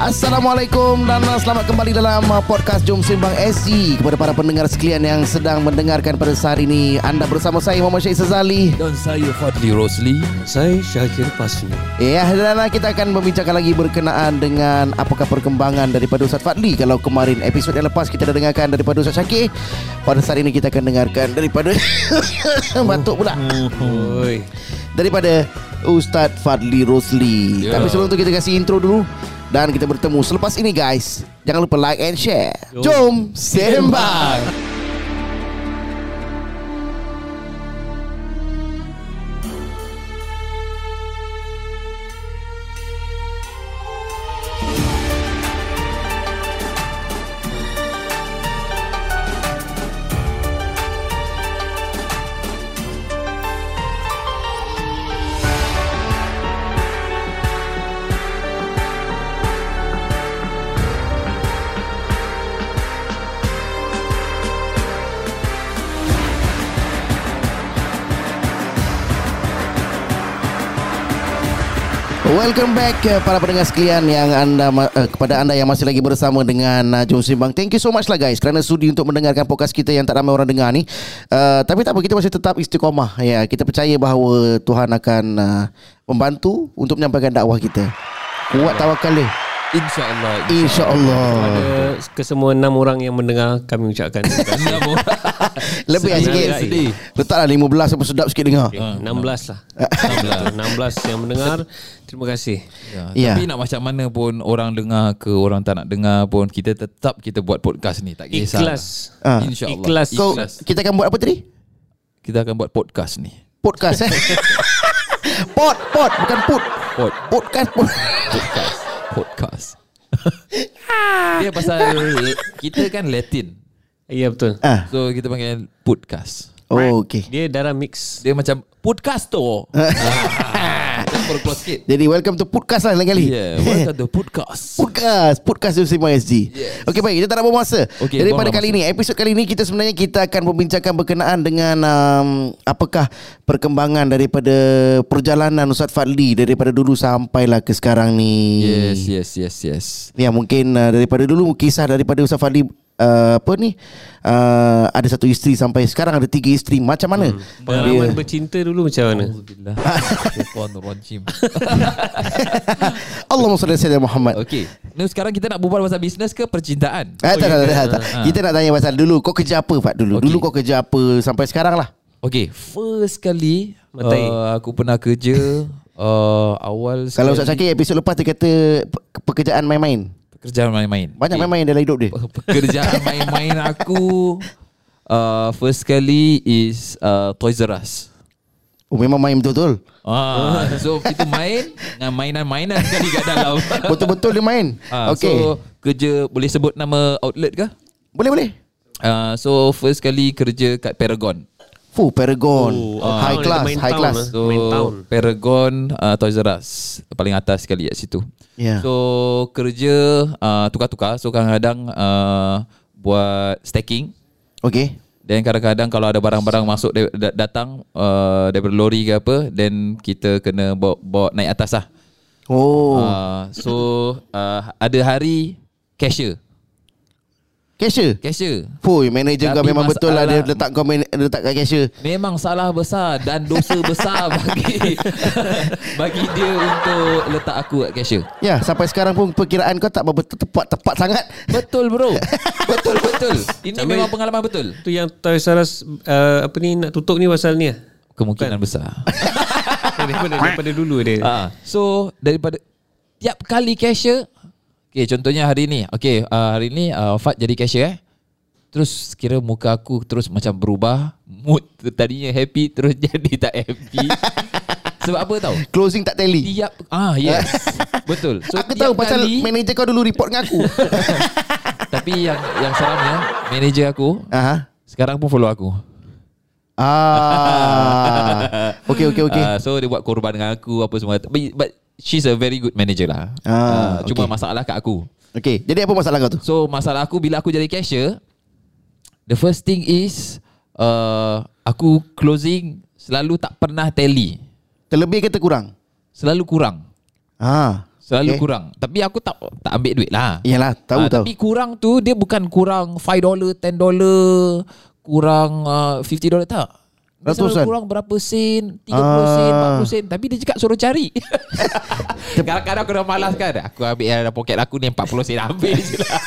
Assalamualaikum dan selamat kembali dalam uh, podcast Jom Sembang SG Kepada para pendengar sekalian yang sedang mendengarkan pada saat ini Anda bersama saya Muhammad Syed Sazali. Dan saya Fadli Rosli. Saya Syakir Pasmi Ya dan kita akan membincangkan lagi berkenaan dengan Apakah perkembangan daripada Ustaz Fadli. Kalau kemarin episod yang lepas kita dah dengarkan daripada Ustaz Syakir Pada saat ini kita akan dengarkan daripada Batuk pula. Daripada Ustaz Fadli Rosli. Ya. Tapi sebelum tu kita kasih intro dulu dan kita bertemu selepas ini guys Jangan lupa like and share Jom. Sembang Welcome back uh, para pendengar sekalian yang anda uh, kepada anda yang masih lagi bersama dengan uh, Jom Simbang. Thank you so much lah guys kerana sudi untuk mendengarkan podcast kita yang tak ramai orang dengar ni. Uh, tapi tak apa kita masih tetap istiqomah. Ya, kita percaya bahawa Tuhan akan uh, membantu untuk menyampaikan dakwah kita. Kuat tawakal dia. InsyaAllah Insya-Allah. Pada ke semua enam orang yang mendengar Kami ucapkan terima kasih Lebih Senang sikit. sedih. Letaklah 15 apa sedap sikit dengar. okay, 16 lah 16 yang mendengar Terima kasih ya. Ya. Tapi nak macam mana pun Orang dengar ke Orang tak nak dengar pun Kita tetap kita buat podcast ni Tak kisah Ikhlas Ah. InsyaAllah Ikhlas. Kau Ikhlas kita akan buat apa tadi? Kita akan buat podcast ni Podcast eh. Pod, pod, bukan put. Pod Podcast, pod. Podcast Podcast Dia pasal Kita kan Latin Ya betul. Ah. So kita panggil podcast. Oh, okay. Dia darah mix. Dia macam Podcast tu. Keluar sikit. Jadi welcome to podcast lah lain kali. Yeah Welcome to podcast. Podcast. Podcast Sembang SG Yes. Okey baik. Kita tak nak buang masa Okey, Daripada buang kali masa. ini Episod kali ini Kita sebenarnya Kita akan membincangkan Berkenaan dengan um, Apakah Perkembangan daripada Perjalanan Ustaz Fadli Daripada dulu Sampailah ke sekarang ni? Yes yes yes yes. Ya mungkin uh, Daripada dulu Kisah daripada Ustaz Fadli uh, Apa ni uh, Ada satu isteri Sampai sekarang ada tiga isteri Macam mana Hmm. Pengalaman bercinta dulu macam mana Alhamdulillah rajim Allahumma salli ala Muhammad Okay Ni sekarang kita nak berbual pasal bisnes ke percintaan? Ah, tak, tak, tak, tak, tak. Ah. Kita nak tanya pasal dulu Kau kerja apa Fat dulu Okey. Dulu kau kerja apa Sampai sekarang lah Okay First kali Matai. uh, Aku pernah kerja uh, Awal Kalau Ustaz Syakir episod lepas dia kata pe- Pekerjaan main-main Pekerjaan main-main Banyak Okay. main-main dalam hidup dia Pekerjaan main-main aku uh, First kali is uh, Toys R Us Oh memang main betul-betul Ah, so kita main dengan mainan-mainan sekali kat dalam. Betul-betul dia main Ah, Okay So kerja boleh sebut nama outlet ke? Boleh-boleh Uh, so first kali kerja kat Paragon. Fuh Paragon Oh, High town, class High town, class eh. So town. Paragon uh, Toys R Us paling atas sekali kat situ. Ya. So kerja uh, tukar-tukar. So kadang-kadang uh, buat stacking. Okay Dan kadang-kadang kalau ada barang-barang masuk da- da- datang uh, daripada lori ke apa, then kita kena bawa, bawa naik atas lah. Oh Uh, so uh, ada hari cashier. Cashier Cashier. Fuh manager kau Tapi memang betul lah Dia letak kau man- letak kat cashier Memang salah besar dan dosa besar bagi bagi dia untuk letak aku kat cashier. Ya sampai sekarang pun Perkiraan kau tak berapa tepat-tepat sangat Betul bro. betul betul. Ini Sampai- memang pengalaman betul. Tu yang Toys R Us uh, Apa ni nak tutup ni pasal ni lah Kemungkinan besar. daripada, daripada dulu dia Ah, so daripada tiap kali cashier Okay contohnya hari ni. Okay uh, hari ni uh, Fat jadi cashier eh. Terus kira muka aku terus macam berubah. Mood tadinya happy terus jadi tak happy. Sebab apa tau? Closing tak tally? Tiap Ah yes. Betul. So, Aku tahu pasal kali, manager kau dulu report dengan aku. Tapi yang yang seramnya Manager aku Aha. Sekarang pun follow aku. Ah. Okay okay okay uh, So dia buat korban dengan aku Apa semua. But, but she's a very good manager lah Ah, uh, Cuma okay. masalah kat aku Okay Jadi apa masalah kau tu So masalah aku bila aku jadi cashier The first thing is uh, Aku closing selalu tak pernah tally Terlebih ke terkurang Selalu kurang Ah, Selalu Okay. kurang. Tapi aku tak tak ambil duit lah. Yalah, tahu Ah, tahu. Tapi kurang tu dia bukan kurang 5 dollar, 10 dollar, kurang uh, 50 dollar tak. Ratusan. kurang berapa sen? 30 Ah. sen 40 sen. Tapi dia cakap suruh cari. Kadang-kadang aku dah malas kan. Aku ambil dalam poket aku ni 40 sen Ambil je lah.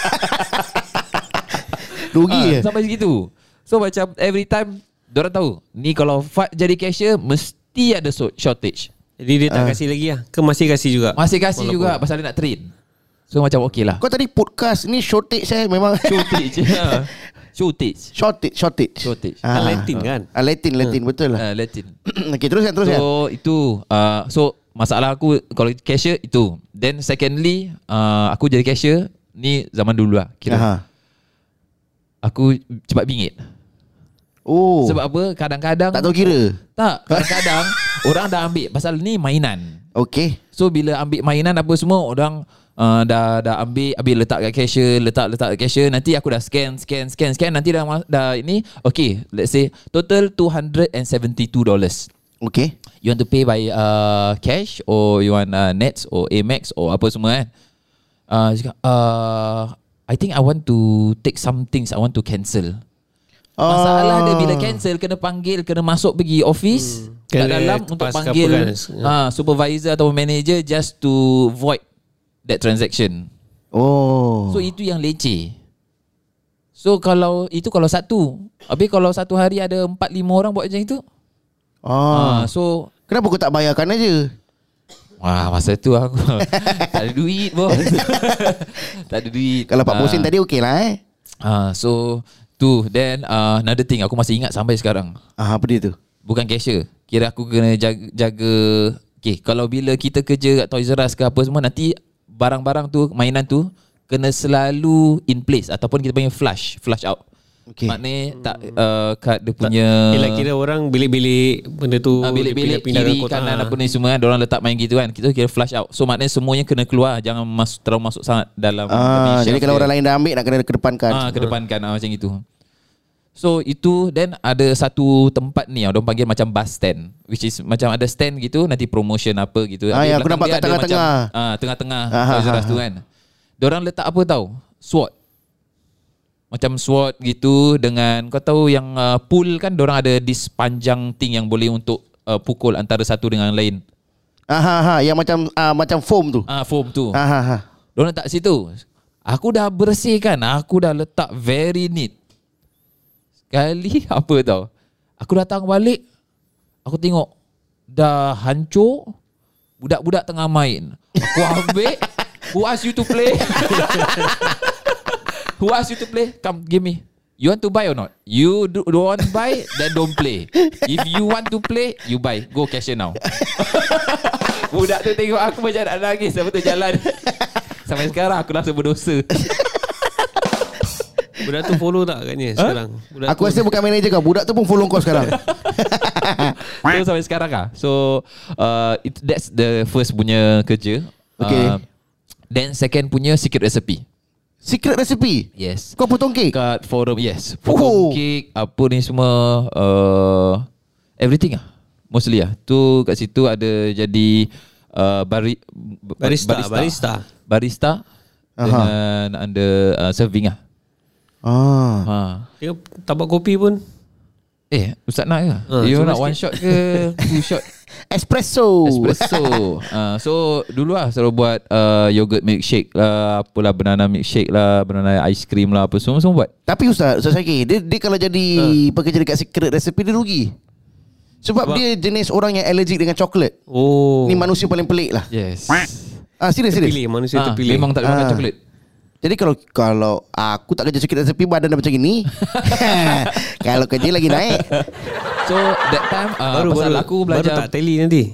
Rugi Ah, je. Sampai segitu. So macam every time Diorang tahu Ni kalau Fat jadi cashier Mesti ada shortage. Jadi dia tak kasih lagi lah. Ke masih kasih juga? Masih kasih juga Pasal dia nak train So macam okey lah. Kau tadi podcast ni shortage saya memang. Shortage Ha. Shortage shortage shortage. Shortage Kan Latin kan Ah, Latin Latin betul lah. uh, Latin Okey teruskan teruskan. So itu uh, So masalah aku Kalau cashier itu Then secondly uh, Aku jadi cashier Ni zaman dulu lah Kira Aha. Aku cepat bingit Oh. Sebab apa Kadang-kadang tak tahu kira. Tak Kadang-kadang Orang dah ambil Pasal ni mainan Okey. So bila ambil mainan apa semua Orang uh, dah dah ambil Habis letak kat cashier Letak letak kat cashier Nanti aku dah scan Scan scan scan Nanti dah, dah ini Okay Let's say Total $272 Okey. You want to pay by uh, cash Or you want uh, nets Or Amex Or apa semua kan uh, dia cakap, uh, I think I want to Take some things I want to cancel Masalah dia bila cancel Kena panggil Kena masuk pergi office hmm. Kat dalam Untuk panggil kan? uh, Supervisor atau manager Just to void That transaction Oh. So itu yang leceh So kalau Itu kalau satu Habis kalau satu hari Ada empat lima orang buat macam itu ah. uh, So Kenapa kau tak bayarkan aja? Wah masa tu aku Tak ada duit bos Tak ada duit Kalau 40 sen Ah, tadi okey lah eh. ah, So Tu Then uh, another thing Aku masih ingat sampai sekarang Ah apa dia tu? Bukan cashier Kira aku kena jaga, jaga Okay Kalau bila kita kerja kat Toys R Us ke apa semua Nanti Barang-barang tu Mainan tu Kena selalu in place Ataupun kita panggil flush Flush out Okey. Maknanya tak uh, Kat dia punya Yelah kira orang bilik-bilik Benda tu Ah, bilik-bilik kiri kanan apa ni semua kan Diorang letak main gitu kan Kita kira flush out So maknanya semuanya kena keluar Jangan masuk terlalu masuk sangat dalam Ah, jadi kalau dia. orang lain dah ambil nak kena kedepankan. ah, Kedepankan ah, macam itu So itu Then ada satu tempat ni Orang panggil macam bus stand Which is macam ada stand gitu Nanti promotion apa gitu Ah, yang aku nampak kat tengah-tengah. macam, ah, Tengah-tengah Ah, tu kan Diorang letak apa tahu SWOT macam SWOT gitu dengan kau tahu yang uh, pool kan orang ada this panjang thing yang boleh untuk uh, pukul antara satu dengan lain. Ah ha, yang macam ah, macam foam tu. Ah foam tu. Ah ha, ha. Diorang letak situ. Aku dah bersihkan, aku dah letak very neat. Sekali apa tau? Aku datang balik, aku tengok dah hancur, budak-budak tengah main. Aku ambil, who ask you to play? who ask you to play? Come, give me. You want to buy or not? You do, don't want to buy, then don't play. If you want to play, you buy. Go cashier now. Budak tu tengok aku macam nak nangis Lepas tu jalan Sampai sekarang aku rasa berdosa Budak tu follow tak katnya sekarang Budak Aku tu, rasa bukan manager kau. Budak tu pun follow kau sekarang. So sampai sekarang lah So uh, it, That's the first punya kerja Okay. uh, Then second punya secret recipe Secret recipe. Yes Kau potong kek. Kat forum Yes Oh. Forum cake Apa ni semua uh, Everything lah Mostly lah Tu kat situ ada jadi uh, bari, Barista, barista. Barista Aha. Dengan under uh, serving lah Ah. ha. Dia tabak kopi pun Eh Ustaz nak ke? Ah, you nak one sikit. shot ke Two shot Espresso. Espresso uh, So dulu lah Selalu buat uh, Yogurt milkshake lah Apalah banana milkshake lah Banana ice cream lah Apa semua Semua buat Tapi Ustaz, Ustaz Syakir, dia, dia kalau jadi pekerja dekat secret recipe dia rugi. Sebab, Sebab- dia jenis orang yang allergic dengan coklat. Oh Ni manusia paling pelik lah. Yes Ah, serius serius. Terpilih manusia Ah, terpilih Memang tak boleh makan Ah. coklat Jadi kalau kalau aku tak kerja secret recipe badan dah macam gini. kalau kerja lagi naik. So that time uh, Baru Pasal baru aku Baru belajar tak tally nanti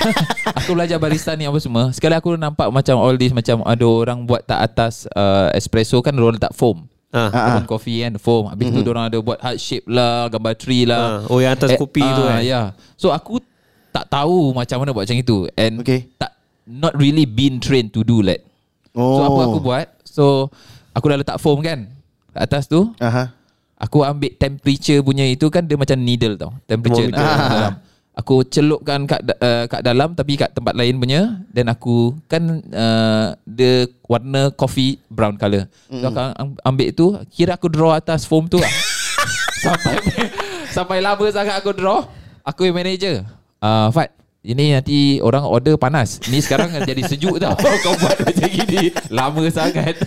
Aku belajar barista ni apa semua Sekali aku nampak macam all this Macam ada orang buat tak atas uh, Espresso kan Diorang letak foam Ah. Ataupun coffee kan Foam Habis tu diorang ada buat heart shape lah Gambar tree lah Ah, oh, yang atas kopi tu ah, kan? Ya So aku tak tahu macam mana buat macam itu And Okay. tak Not really been trained to do that Oh. So apa aku buat So Aku dah letak foam kan Kat atas tu Aha. Aku ambil temperature punya itu kan Dia macam needle tau Temperature dalam, dalam. Aku celupkan kat uh, kat dalam tapi kat tempat lain punya dan aku kan uh, dia warna coffee brown colour. Mm. So aku am- ambil tu kira aku draw atas foam tu lah. sampai sampai lama sangat aku draw. Aku yang manager. Uh, Fat, ini nanti orang order panas. Ni sekarang jadi sejuk tau. Kau buat macam gini. Lama sangat.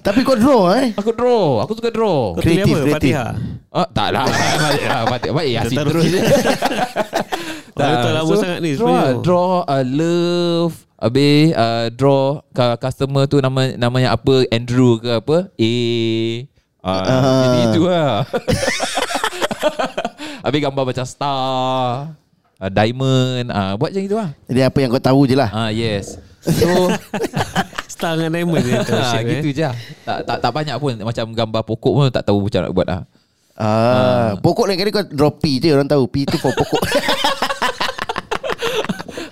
Tapi kau draw eh Aku draw. Aku suka draw. Kau tulis Kreatif, apa? kreatif. Fatihah. Oh, tak lah. Baik lah. Baik, Yasin terus. Oh, dia tak lama sangat ni Draw, sebenarnya. draw uh, love. Habis uh, draw uh, customer tu nama namanya apa? Andrew ke apa? A. Uh, Ah. Jadi itu lah. Habis gambar macam star. Uh, diamond. Uh, buat macam itu lah. Jadi apa yang kau tahu je lah Ah yes. So Star dengan diamond dia tu. ha, eh. gitu je. lah. Tak tak tak banyak pun macam gambar pokok pun tak tahu macam nak buat dah. Ah, pokok lain kali kau draw P je orang tahu P tu for pokok.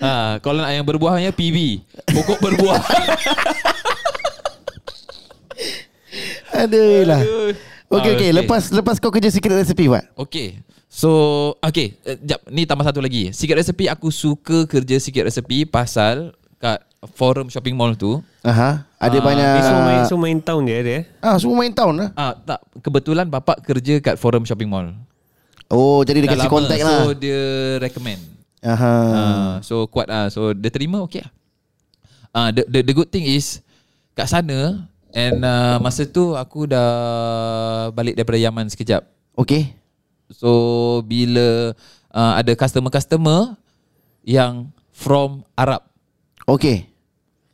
Ha, kalau nak yang berbuahnya PB. Pokok berbuah. Aduh lah. Okey Ah, okey, okey. lepas lepas kau kerja secret recipe Pak. Okay So Okay uh, Jap Ni tambah satu lagi Secret recipe Aku suka kerja secret recipe Pasal Kat forum shopping mall tu Aha, ada Ah, banyak Dia semua main, semua main town dia ada eh. Ah, semua main town lah. ah Tak Kebetulan bapak kerja Kat forum shopping mall Oh, jadi dia Dah kasi lama, kontak So lah. dia recommend Aha. Ah, So kuat ah. So dia terima okay lah ah, the, the, the good thing is Kat sana And uh, masa tu Aku dah Balik daripada Yaman sekejap Okey. So bila uh, ada customer-customer yang from Arab. Okey.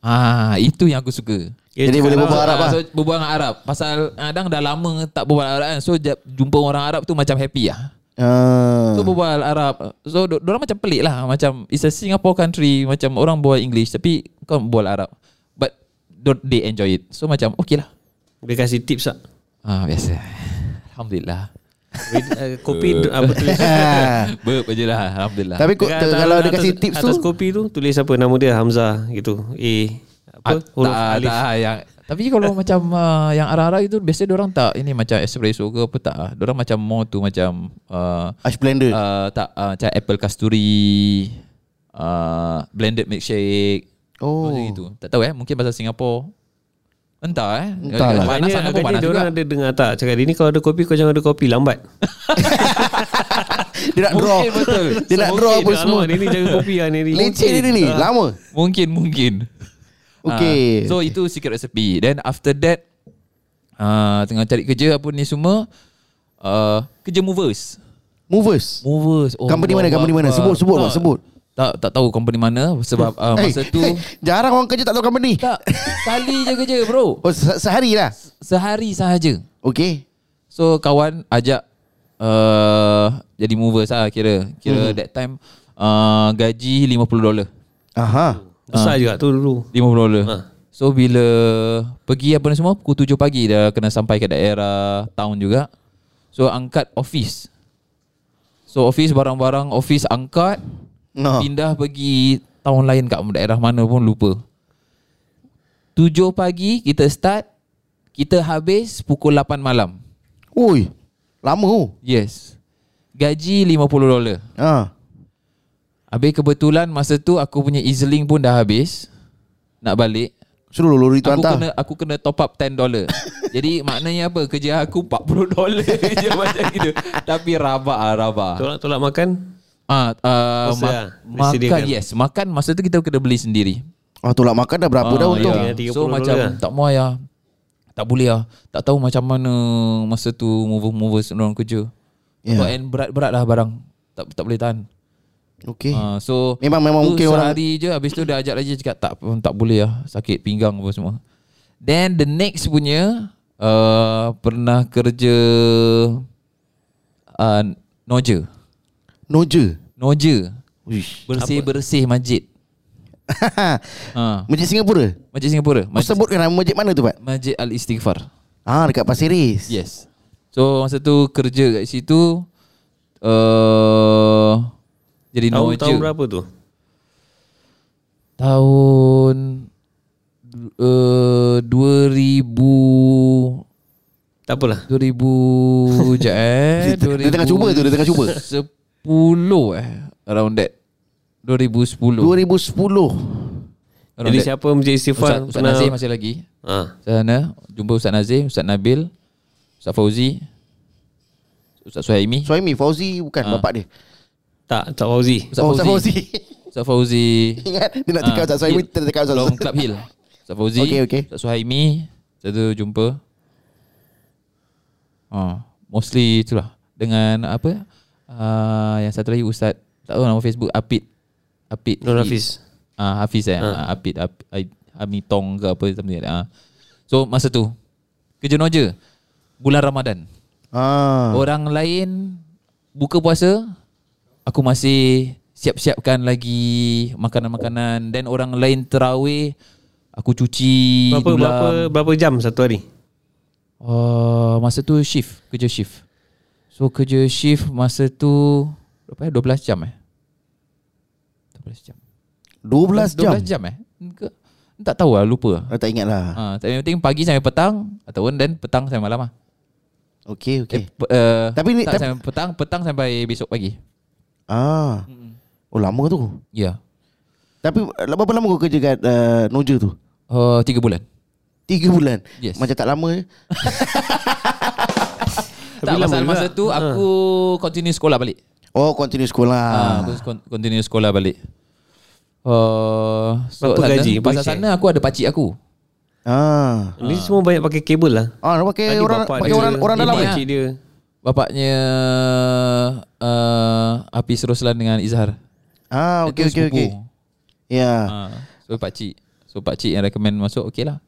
Ah, itu yang aku suka. Dia Jadi boleh berbual Arab Ah, lah. So berbual dengan Arab. Pasal kadang dah lama tak berbual Arab kan. So jumpa orang Arab tu macam happy lah. Ah. So berbual Arab. So orang macam pelik lah. Macam it's a Singapore country. Macam orang berbual English tapi kau berbual Arab. Don't they enjoy it. So macam okay lah. Dia kasih tips tak? Ah, biasa. Alhamdulillah. Uh, kopi apa tulis Burp je lah. Alhamdulillah. Tapi Dekat kalau dia atas- kasi tips tu Atas kopi tu Tulis apa Nama dia Hamzah Gitu A Apa Ah, Huruf tak, alif tak, yang tapi kalau macam uh, yang arah-arah itu biasa orang tak ini macam espresso ke apa tak ah. Orang macam more tu macam uh, Ash blender. uh, tak uh, macam apple kasturi uh, blended milkshake. Oh. Macam gitu. Tak tahu eh mungkin bahasa Singapura. Entah eh. Entahlah. Panas Agaknya, sana pun panas dia juga. ada dengar tak Cakap dia ni kalau ada kopi Kau jangan ada kopi Lambat dia nak draw. Mungkin betul. dia nak So, draw apa semua. Alamak, Dia ni jaga kopi lah ni ni. Leceh dia ni. Lama. Mungkin mungkin. Okey. Ah, so itu secret recipe. Then after that uh, tengah cari kerja apa ni semua uh, kerja movers. Movers. Movers. Oh, Company mana, company mana? Sebut, sebut, Mak, sebut. Tak tak tahu company mana sebab uh, masa tu eh, jarang orang kerja tak tahu company. tak sekali je kerja bro. Oh, se- sehari lah. Sehari sahaja. Okey. So kawan ajak uh, jadi movers lah kira. Kira Hmm. that time uh, gaji 50 dolar. Aha. Besar juga tu dulu 50 dolar. Ha. So bila pergi apa ni semua pukul 7 pagi dah kena sampai ke daerah town juga. So angkat office. So office barang-barang office angkat No. pindah pergi town lain kat daerah mana pun lupa. 7 pagi kita start kita habis pukul 8 malam. Oi. Lama tu. Yes. Gaji 50 dolar. Ha. Habis kebetulan masa tu aku punya EZ-Link pun dah habis. Nak balik. Suruh lori tu Aku hantar. kena aku kena top up 10 dolar. Jadi maknanya apa? Kerja aku 40 dolar je macam gitu. Tapi rabak ah rabak. Tolak tolak makan Ah uh, Masa ma- lah, makan yes, makan masa tu kita kena beli sendiri. Ah, tolak makan dah berapa dah Ah, untung. ya. ya. So 30 macam dolar. tak mau ya. Tak boleh lah Tak tahu macam mana Masa tu Mover-movers orang kerja Ya. yeah. And berat-berat lah barang Tak tak boleh tahan Okey. Ah, So Memang- memang mungkin orang- Sehari je Habis tu dia ajak lagi Cakap tak tak boleh lah Sakit pinggang apa semua Then the next punya uh, Pernah kerja uh, Noja Noja. Noja Uish. Bersih-bersih masjid ha. Masjid Singapura. Masjid Singapura Kau Masjid, sebutkan nama masjid mana tu, Pak? masjid Al-Istighfar Ah, dekat Pasir Ris. Yes So masa tu kerja kat situ uh, Jadi Tahun, Noja tahun berapa tu? Tahun uh, 2000 Tak apalah 2000 je eh Dia, dia tengah cuba tu, dia tengah cuba. 10 eh Around that 2010 2010. Around Jadi that. siapa Masjid Istighfar Ustaz, Ustaz Nazir masih lagi ha. Sana Jumpa Ustaz Nazir Ustaz Nabil Ustaz Fauzi Ustaz Suhaimi Suhaimi Fauzi bukan Ah. bapak dia. Tak, tak Fauzi Ustaz oh, Ustaz Fauzi Fauzi. Ustaz Fauzi Ingat dia nak cakap Ah, Ustaz Suhaimi terus cakap Ustaz Long Club Hill Ustaz Fauzi Okey, okey. Ustaz Suhaimi Satu jumpa ah, Mostly itulah Dengan apa uh, Yang satu lagi Ustaz Tak tahu nama Facebook Apit Apit Nur Hafiz Ah Hafiz eh. Ah. Apit Apit Amitong ke apa something like that. Ah. So masa tu kerja noja bulan Ramadan. Ah. Orang lain buka puasa aku masih siap-siapkan lagi makanan-makanan dan orang lain terawih aku cuci Berapa, dulang. berapa, berapa jam satu hari? Uh, masa tu shift kerja shift. So kerja shift masa tu berapa eh 12 jam eh? 12 jam. 12 jam. 12 jam eh? Ke? Tak tahu lah lupa. Ah, tak ingat lah. Ha, tapi yang penting pagi sampai petang ataupun dan petang sampai malam lah. Okey, okey. Eh, pe- uh, Tapi ni- tak tapi- sampai petang, petang sampai besok pagi. Ah. Oh lama tu. Ya. Yeah. Tapi eh, berapa lama kau kerja kat uh, Noja tu? Uh, tiga bulan. Tiga bulan. Yes. Macam tak lama je. tak pasal juga. masa tu aku continue sekolah balik. Oh, continue sekolah. Ah, aku continue sekolah balik. Uh, so Berapa sana, gaji? Pasal sana aku ada pakcik aku. Ah. Ni semua banyak pakai kabel lah Ah, pakai Tadi orang pakai dia, orang orang dalam ini. Pakcik dia Bapaknya uh, Hafiz Roslan dengan Izhar. Ah, okey okey okey. Ya. Ah, so pakcik. So pakcik yang recommend masuk okey lah.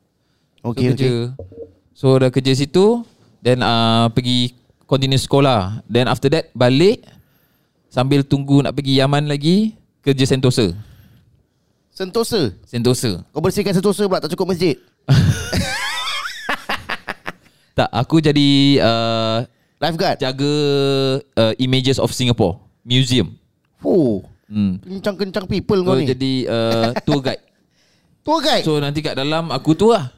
Okey so, kerja. So dah kerja situ Then uh, pergi Continue sekolah Then after that Balik Sambil tunggu nak pergi Yaman lagi Kerja Sentosa Sentosa. Sentosa Kau bersihkan Sentosa pula tak cukup masjid. Tak aku jadi uh, Lifeguard. Jaga uh, Images of Singapore Museum Oh. hmm. Kencang-kencang people So kau ni. jadi uh, Tour guide Tour guide. So nanti kat dalam Aku tu lah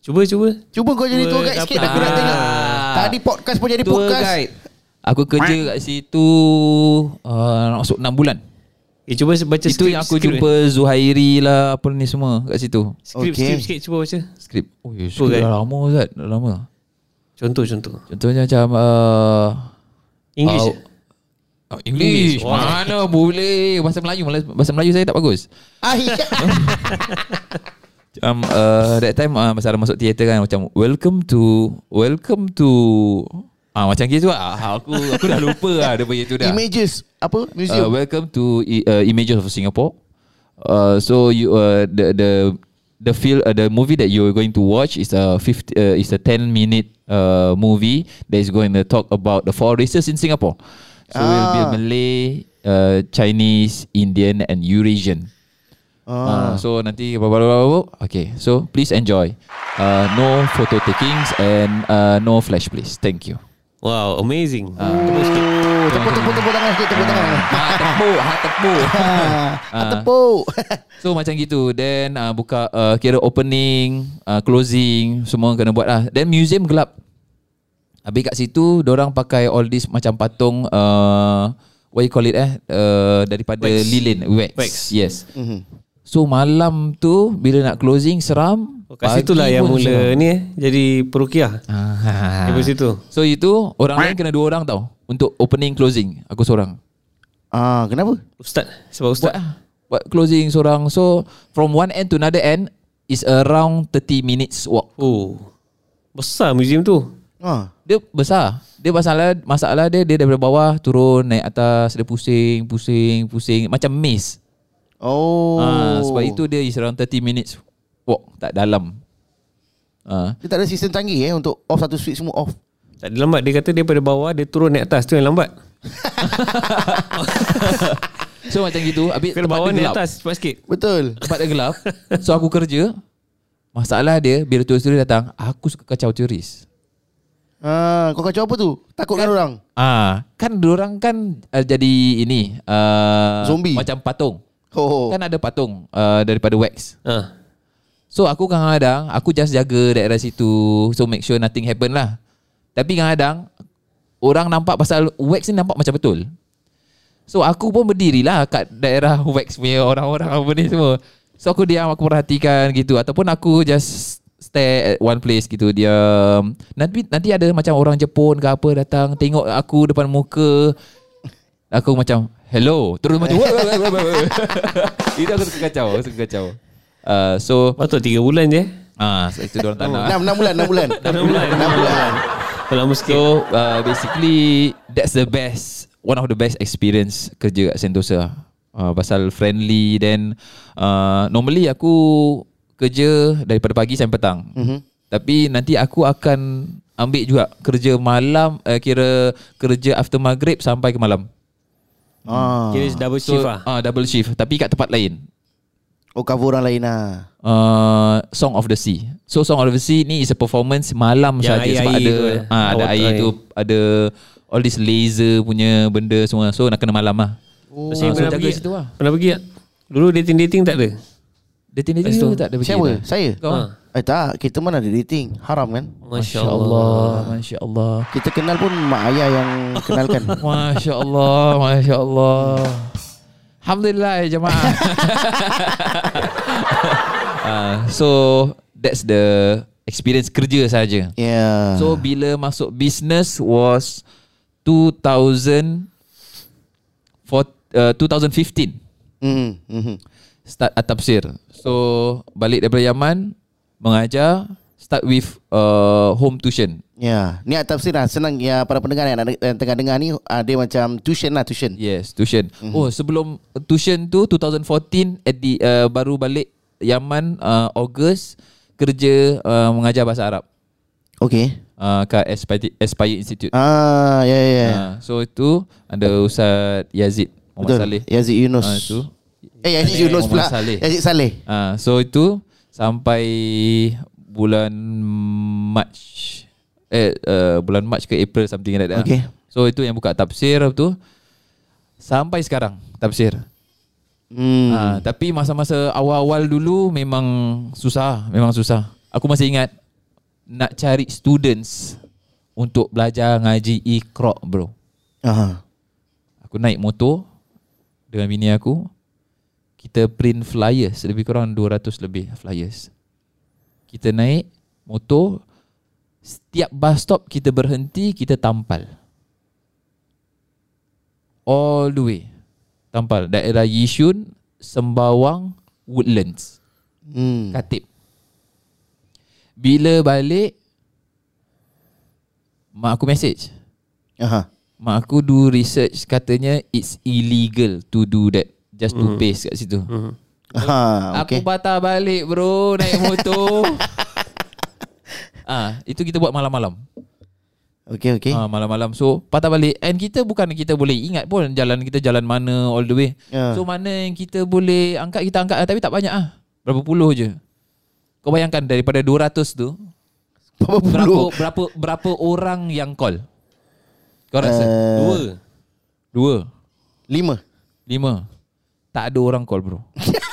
Cuba cuba Cuba kau jadi tour guide sikit aku nak tengok. Tadi podcast pun jadi Tour podcast. guide Aku kerja kat situ uh, Nak masuk 6 bulan. Eh cuba baca Itu skrip, yang aku skrip jumpa Zuhairi lah Apa ni semua kat situ. Skrip Okey. skrip sikit cuba baca. Skrip Oh ya skrip dah lama Ustaz. Dah lama. Contoh contoh. Contohnya macam uh, English? uh, English, English. Mana boleh? Bahasa Melayu Bahasa Melayu saya tak bagus. Ah. Macam uh, That time uh, Masa ada masuk teater kan Macam Welcome to Welcome to Ah Macam gitu lah Ah, Aku aku dah lupa lah Dia punya tu dah Images apa? uh, Museum. welcome to uh, Images of Singapore. Uh, so you uh, the the the feel uh, the movie that you're going to watch is a 50 uh, is a 10 minute uh, movie that is going to talk about the four races in Singapore. So it will be Ah. Malay, uh, Chinese, Indian and Eurasian. Ah. Uh, so nanti blah, blah, blah, blah, blah. Okay, so please enjoy. Uh, no photo takings and uh, no flash please. Thank you. Wow amazing Oh, tepuk tepuk tepuk tangan sikit tepuk tangan. Ha tepuk, ha tepuk. Tepuk. So macam gitu Then uh, buka uh, Kira opening uh, Closing Semua kena buat lah Then museum gelap Habis kat situ orang pakai all this Macam patung uh, What you call it eh uh, Daripada Wax. lilin Wax, Wax. Yes Mhm. So malam tu Bila nak closing Seram oh, Kat situ lah yang mula seram. ni eh. Jadi perukiah. Ah. Daripada situ. So itu Orang lain kena dua orang tau Untuk opening closing Aku seorang. Ah, kenapa? Ustaz Sebab Buat Ustaz lah Buat closing seorang. So From one end to another end Is around 30 minutes walk. Oh. Besar museum tu. Ah. Dia besar. Dia masalah Masalah dia Dia daripada bawah Turun naik atas Dia pusing Pusing Pusing. Macam maze Oh. ah, Sebab itu dia is around 30 minutes Walk Tak dalam ah. Dia tak ada sistem canggih eh untuk off satu switch semua off. Tak ada lambat Dia kata daripada bawah Dia turun naik atas Tu yang lambat So macam gitu Habis tempat bawah naik atas Cepat sikit Betul. Tempat dia gelap So aku kerja Masalah dia Bila turis-turis datang Aku suka kacau turis Ah, kau kacau apa tu? Takutkan orang. Ah, kan orang kan uh, jadi ini uh, Zombie. macam patung. Oh. Kan ada patung uh, daripada wax. ha. So aku kadang-kadang aku just jaga daerah situ so make sure nothing happen lah. Tapi kadang-kadang orang nampak pasal wax ni nampak macam betul. So aku pun berdirilah kat daerah wax punya orang-orang apa ni semua. So aku diam aku perhatikan gitu ataupun aku just stay at one place gitu diam. Nanti nanti ada macam orang Jepun ke apa datang tengok aku depan muka. Aku macam hello terus macam wah, wah, wah, wah. Itu aku suka kacau, aku suka kacau. Uh, so Patut 3 bulan je ah so itu orang tak nak. Enam enam bulan, enam bulan. Enam bulan Enam bulan Lama sikit So uh, basically that's the best one of the best experience kerja kat Sentosa. Uh, pasal friendly then uh, normally aku kerja daripada pagi sampai petang. Mhm. Tapi nanti aku akan ambil juga kerja malam uh, kira kerja after maghrib sampai ke malam. Ah. Kira double So shift lah uh, double shift tapi kat tempat lain. Oh cover orang lain lah. Uh, Song of the Sea. So Song of the Sea ni is a performance malam Yang saja air-air sebab ada tu, eh. ah ada air air. tu ada all this laser punya benda semua. So nak kena malam lah. oh, Ah, Saya so pernah jaga pergi situ lah. Pernah pergi tak? Dulu dating-dating tak ada Dating dating Lepas tu tak ada pergi. Siapa? dah. Saya? Kau? Ha. Eh tak, kita mana ada dating. Haram kan? Masya Allah, Masya Allah. Kita kenal pun mak ayah yang kenalkan. Masya Allah, Masya Allah. Alhamdulillah ya jemaah. uh, so that's the experience kerja saja. Yeah. So bila masuk business was 2000 for uh, 2015 mm, mm, start at-tafsir. So balik daripada Yaman mengajar start with uh, home tuition. Ya, ni tafsir lah senang ya para pendengar yang, yang tengah dengar ni ada macam tuition lah tuition. Yes, tuition. Mhm. Mm-hmm. Oh, sebelum tuition tu 2014 at the uh, baru balik Yaman uh, Ogos kerja uh, mengajar bahasa Arab Okay. uh, kat Aspire, Aspire Institute. Ah, ya ya. ya. Uh, so itu ada Ustaz Yazid Muhammad Saleh. Yazid Yunus. Ah, itu. Eh Yazid Yunus pula. Saleh. Yazid Saleh. Uh, so itu sampai bulan March eh uh, bulan March ke April something like that. Okay. So itu yang buka tafsir tu sampai sekarang tafsir. Hmm. Ha, tapi masa-masa awal-awal dulu memang susah, memang susah. Aku masih ingat nak cari students untuk belajar ngaji Iqra bro. Aha. Aku naik motor dengan bini aku. Kita print flyers lebih kurang 200 lebih flyers. Kita naik motor setiap bus stop kita berhenti kita tampal. All the way. Tampal daerah Yishun, Sembawang, Woodlands. Hmm. Katip. Bila balik mak aku message. Aha. Mak aku do research katanya it's illegal to do that just to paste kat situ. Aha, Aku okay. patah balik bro naik motor. ah, itu kita buat malam-malam. Okay, okay. Ah, malam-malam. So patah balik and kita bukan kita boleh ingat pun jalan kita jalan mana all the way. Ya. So mana yang kita boleh angkat kita angkat tapi tak banyak ah. Berapa puluh je. Kau bayangkan daripada 200 tu Berapa berapa puluh? berapa berapa orang yang call? Kau rasa? Eh, Dua Dua, Lima. lima. Tak ada orang call bro.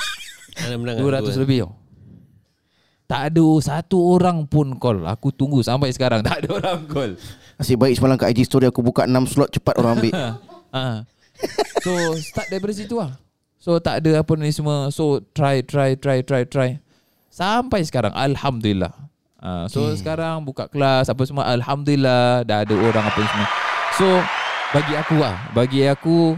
Ada mendengar 200 dua. lebih tau. Tak ada satu orang pun call. Aku tunggu sampai sekarang tak ada orang call. Nasib baik semalam kat IG story aku buka 6 slot cepat orang ambil. ha. So start daripada situ lah. So tak ada apa ni semua. So try try try try try. Sampai sekarang alhamdulillah. Ha. So Okay. sekarang buka kelas apa semua alhamdulillah dah ada orang apa ni semua. So bagi aku lah, bagi aku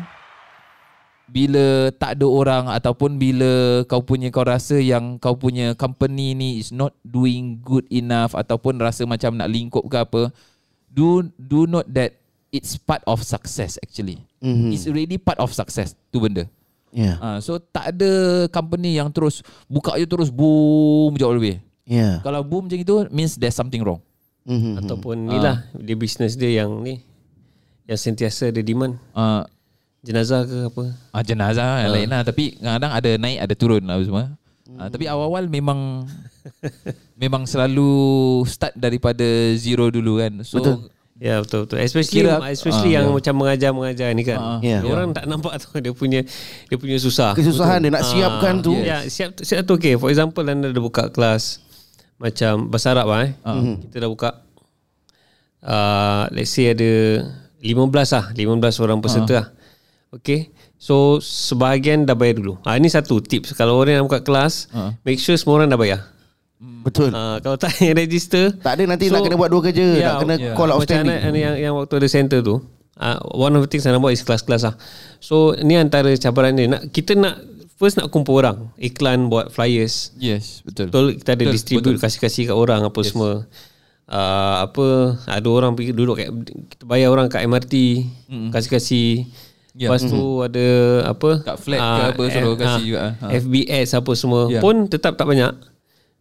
bila tak ada orang ataupun bila kau punya kau rasa yang kau punya company ni is not doing good enough ataupun rasa macam nak lingkup ke apa do do note that it's part of success actually Mhm. it's already part of success tu benda Ya. ha, so tak ada company yang terus buka je terus boom the way Ya. kalau boom macam itu means there's something wrong Mhm. Ataupun ni lah Dia bisnes dia yang ni Yang sentiasa ada demand uh, Jenazah ke apa? Ah, jenazah yang lain lah. Tapi kadang ada naik Ada turun lah semua. Ah, Tapi awal-awal memang Memang selalu Start daripada Zero dulu kan. So Betul. Ya betul betul. Especially Kira- especially ah, yang ya. macam mengajar-mengajar ni kan. Ah, ya. Orang tak nampak tu Dia punya Dia punya susah. Kesusahan dia nak siapkan tu. yes. Ya siap siap tu okay For example anda dah buka kelas Macam Bahasa Arab lah eh. Kita dah buka uh, Let's say ada 15 lah 15 orang peserta lah Okay So sebahagian dah bayar dulu ha, Ini satu tips Kalau orang nak buka kelas Ha. Make sure semua orang dah bayar Betul. ha, Kalau tak register Tak ada nanti nak kena buat dua kerja, nak kena yeah. call Macam outstanding. mana yang, yang waktu ada center tu uh, One of the things yang nak buat is kelas-kelas lah So ni antara cabaran ni nak, Kita nak First nak kumpul orang Iklan buat flyers Yes, betul. Betul kita ada Betul, distribute Kasih-kasih kat orang Apa yes. semua uh, Apa Ada orang pergi duduk kat, Kita bayar orang kat MRT mm-hmm. Kasih-kasih Ya. Lepas tu ada Apa Kat flat ke ah, apa, suruh eh, kasih ah, juga, ha. FBS apa semua Ya. Pun tetap tak banyak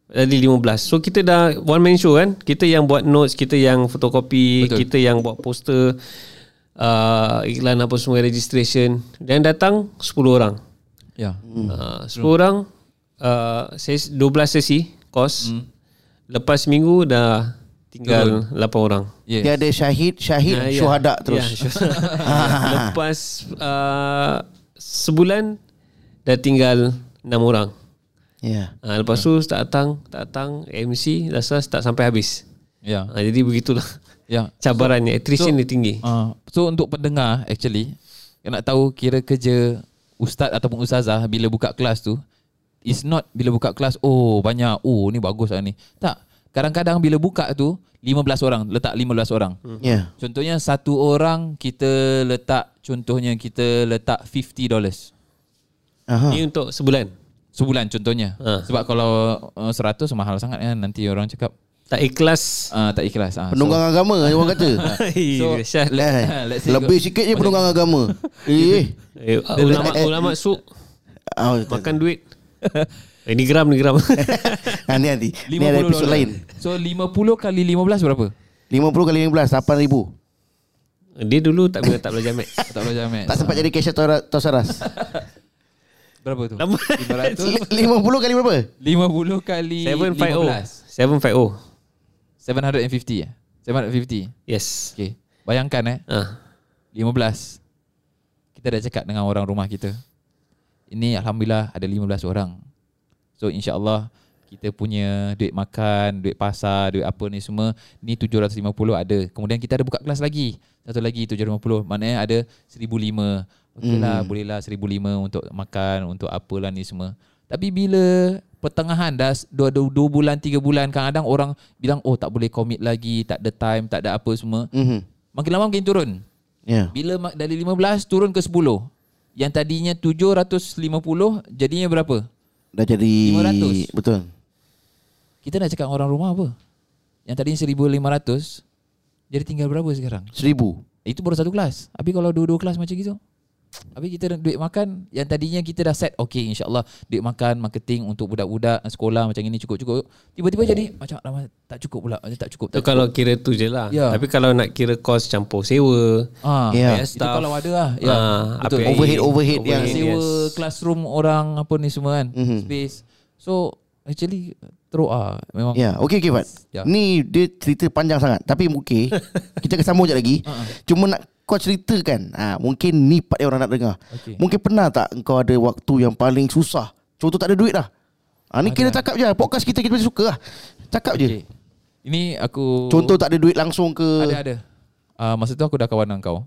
Jadi 15 So kita dah One man show kan Kita yang buat notes Kita yang fotokopi Betul. Kita yang buat poster uh, Iklan apa semua Registration Dan datang 10 orang Ya. uh, 10 orang uh, ses- 12 sesi Kos Hmm. Lepas minggu dah Tinggal 8 orang Yes. Dia ada syahid, syahid, Ah, ya. syuhada terus. Ya, syuhada. Lepas uh, Sebulan Dah tinggal 6 orang Ya. Ha, lepas tu tak datang, tak datang MC rasa tak sampai habis. Ya. Ha, jadi begitulah Ya. cabarannya. Attrition so- dia tinggi. Uh, so untuk pendengar actually nak tahu kira kerja ustaz ataupun ustazah bila buka kelas tu is not bila buka kelas oh banyak oh ni bagus lah ni. Tak. Kadang-kadang bila buka tu 15 orang, letak 15 orang. Hmm. Ya. Contohnya satu orang kita letak contohnya kita letak 50 dollars Aha. Ni untuk sebulan. sebulan contohnya. Ha. Sebab kalau uh, 100 mahal sangat kan nanti orang cakap Tak ikhlas. uh, tak ikhlas. Uh, Penunggang agama orang kata. so, so, Lah, let's Lebih sikit je penunggang agama. Eh. eh, ulama ulama su Oh, makan duit. Eh, ni gram ni gram. ha, ni nanti. Ni ada episod lain. So 50 kali 15 berapa? 50 kali 15 8000. Dia dulu tak bila tak belajar math. Tak belajar math. Tak sempat jadi cashier Tosaras. Berapa tu? Lama. 500 50 kali berapa? 50 kali 750. 15 750. 750 eh 750 Yes. Okay Bayangkan eh Ah. 15 Kita dah cakap dengan orang rumah kita Ini Alhamdulillah ada 15 orang So insyaAllah Kita punya duit makan Duit pasar Duit apa ni semua Ni 750 ada Kemudian kita ada buka kelas lagi Satu lagi 750 Maknanya ada 1005 Okey lah Hmm. boleh lah 1005 Untuk makan Untuk apalah ni semua Tapi bila Pertengahan dah dua, dua, dua bulan Tiga bulan Kadang-kadang orang Bilang oh tak boleh commit lagi Tak ada time Tak ada apa semua Mhm. Makin lama makin turun Ya. bila dari 15 turun ke 10 Yang tadinya 750 Jadinya berapa? Dah jadi 500. Betul. Kita nak cakap orang rumah apa? Yang tadinya 1500 Jadi tinggal berapa sekarang? 1000. Itu baru satu kelas Habis kalau dua-dua kelas macam gitu Habis kita duit makan Yang tadinya kita dah set Okay insyaAllah Duit makan Marketing untuk budak-budak Sekolah macam ini cukup-cukup Tiba-tiba jadi Macam lama tak cukup pula Macam tak cukup tak kalau kira tu je lah. Ya. Tapi kalau nak kira kos campur sewa. Ah, Ya. Itu kalau ada lah ya, Ah, Betul apa- Overhead overhead yang Overhead. sewa Yes. classroom orang apa ni semua kan Mhm. space so actually teruk ah memang Ya, okey okey Fat. Ya. Ni dia cerita panjang sangat tapi okey. kita akan sambung sekejap lagi. Ha-ha. Cuma nak kau ceritakan. Ha, mungkin ni part yang orang nak dengar. Okey. Mungkin pernah tak kau ada waktu yang paling susah? Contoh tak ada duit dah. Ha, ni kita cakap je. Podcast kita kita suka lah. Cakap je. okay. ini aku Contoh tak ada duit langsung ke ada ada uh, masa tu aku dah kawan dengan kau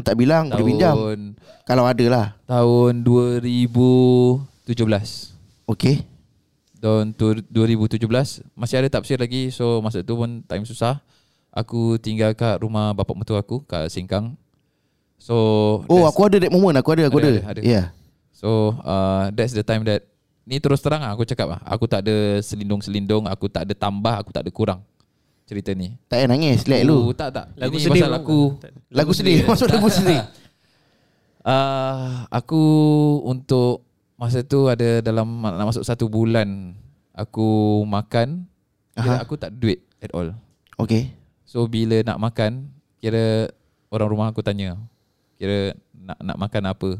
Tak bilang Boleh pinjam tahun Kalau ada lah tahun 2017 Okay tahun tu- 2017 masih ada tafsir lagi so masa tu pun time susah aku tinggal kat rumah bapak mertua aku kat Sengkang. So Oh aku ada that moment Aku ada aku Ada, ada, ada. Ya So uh, that's the time that Ni terus terang lah aku cakap lah. Aku tak ada selindung-selindung Aku tak ada tambah Aku tak ada kurang Cerita ni. Tak payah nangis Let Oh, lu tak tak. Lagu Ini sedih pasal aku. Lagu sedih Masuk lagu sedih. Uh, Aku untuk Masa tu ada dalam Nak masuk satu bulan Aku makan Aha. aku tak ada duit At all. Okay So bila nak makan Kira Orang rumah aku tanya Kira Nak nak makan apa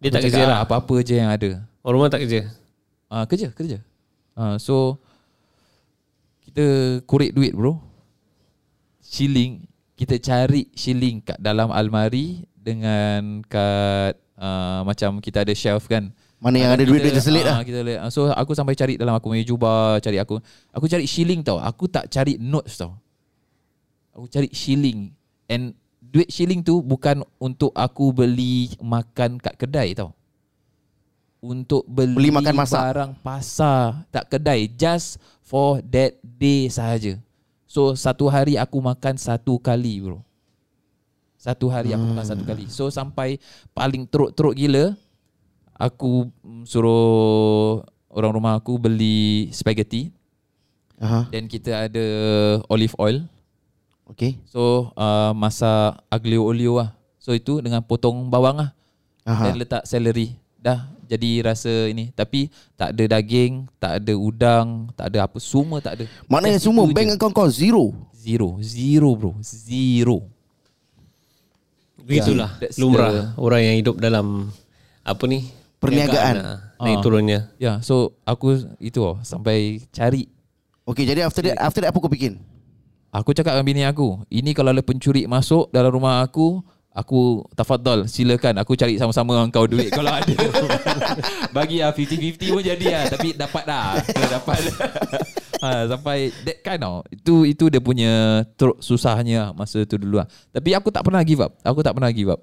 Dia Aku tak cakap, kerja "Ah, lah. Apa-apa je yang ada Orang rumah tak kerja. Ah uh, kerja, kerja. Ah uh, so kita korek duit bro. Shilling, kita cari shilling kat dalam almari dengan kat uh, macam kita ada shelf kan. Mana yang Ah, ada duit-duit terselit lah ah, kita So aku sampai cari dalam aku punya jubah, cari aku. Aku cari shilling tau. Aku tak cari notes tau. Aku cari shilling and duit shilling tu bukan untuk aku beli makan kat kedai tau. Untuk beli, Beli makan masak. barang pasar tak kedai just for that day sahaja. So satu hari aku makan satu kali bro. Satu hari aku makan satu kali. So sampai paling teruk-teruk gila aku mm, suruh orang rumah aku beli spaghetti Aha. dan kita ada olive oil. Okay. So uh, masak aglio olio lah. So itu dengan potong bawang lah. Aha. Dan letak celery. Dah jadi rasa ini. Tapi tak ada daging, tak ada udang, tak ada apa. Semua tak ada. Maknanya Just semua bank je. account kau zero. Zero. Zero bro. Zero. Begitulah That's lumrah orang yang hidup dalam apa ni? Perniagaan. Perniagaan, ah. Naik Ah. turunnya. Ya, yeah, so aku itu oh, sampai cari. Okay, jadi after that, after that apa kau bikin? Aku cakap dengan bini aku, ini kalau ada pencuri masuk dalam rumah aku, aku tafadhal silakan aku cari sama-sama dengan kau duit kalau ada. Bagi lah 50-50 pun jadi lah Tapi dapat dah dapat. Ha, Sampai That kind of Itu itu dia punya teruk Susahnya Masa tu dulu lah. Tapi aku tak pernah give up Aku tak pernah give up.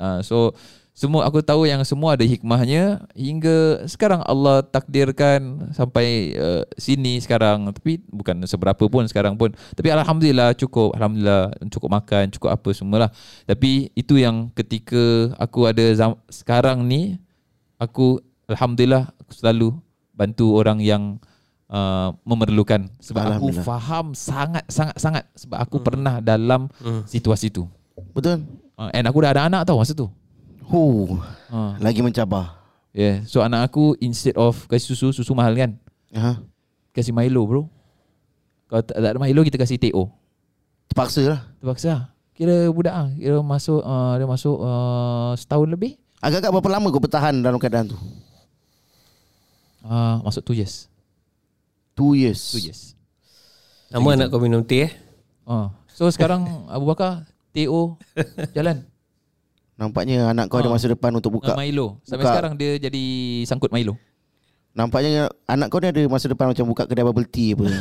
Ha, So semua aku tahu yang semua ada hikmahnya. Hingga sekarang Allah takdirkan sampai uh, sini sekarang. Tapi bukan seberapa pun sekarang pun. Tapi alhamdulillah cukup. Alhamdulillah cukup makan cukup apa semualah. Tapi itu yang ketika aku ada zam- sekarang ni aku alhamdulillah aku selalu bantu orang yang uh, memerlukan. Sebab aku faham sangat sangat sangat. Sebab aku pernah dalam situasi tu. Betul? uh, and aku dah ada anak tau masa tu Huh. uh, Lagi mencabar. yeah so anak aku instead of kasih susu susu mahal kan Aha. kasih Milo bro kalau tak, tak ada Milo kita kasih TO Terpaksa lah. terpaksa lah. kira budak ah kira masuk uh, dia masuk uh, setahun lebih Agak-agak berapa lama kau bertahan dalam keadaan tu? uh, masuk 2 years Two years. 2 years Nama anak kau minum teh eh? uh. so sekarang Abu Bakar TO jalan Nampaknya anak kau ada Ah. masa depan untuk buka. buka Milo sampai buka- sekarang dia jadi sangkut Milo Nampaknya anak kau ni ada masa depan macam buka kedai bubble tea apa.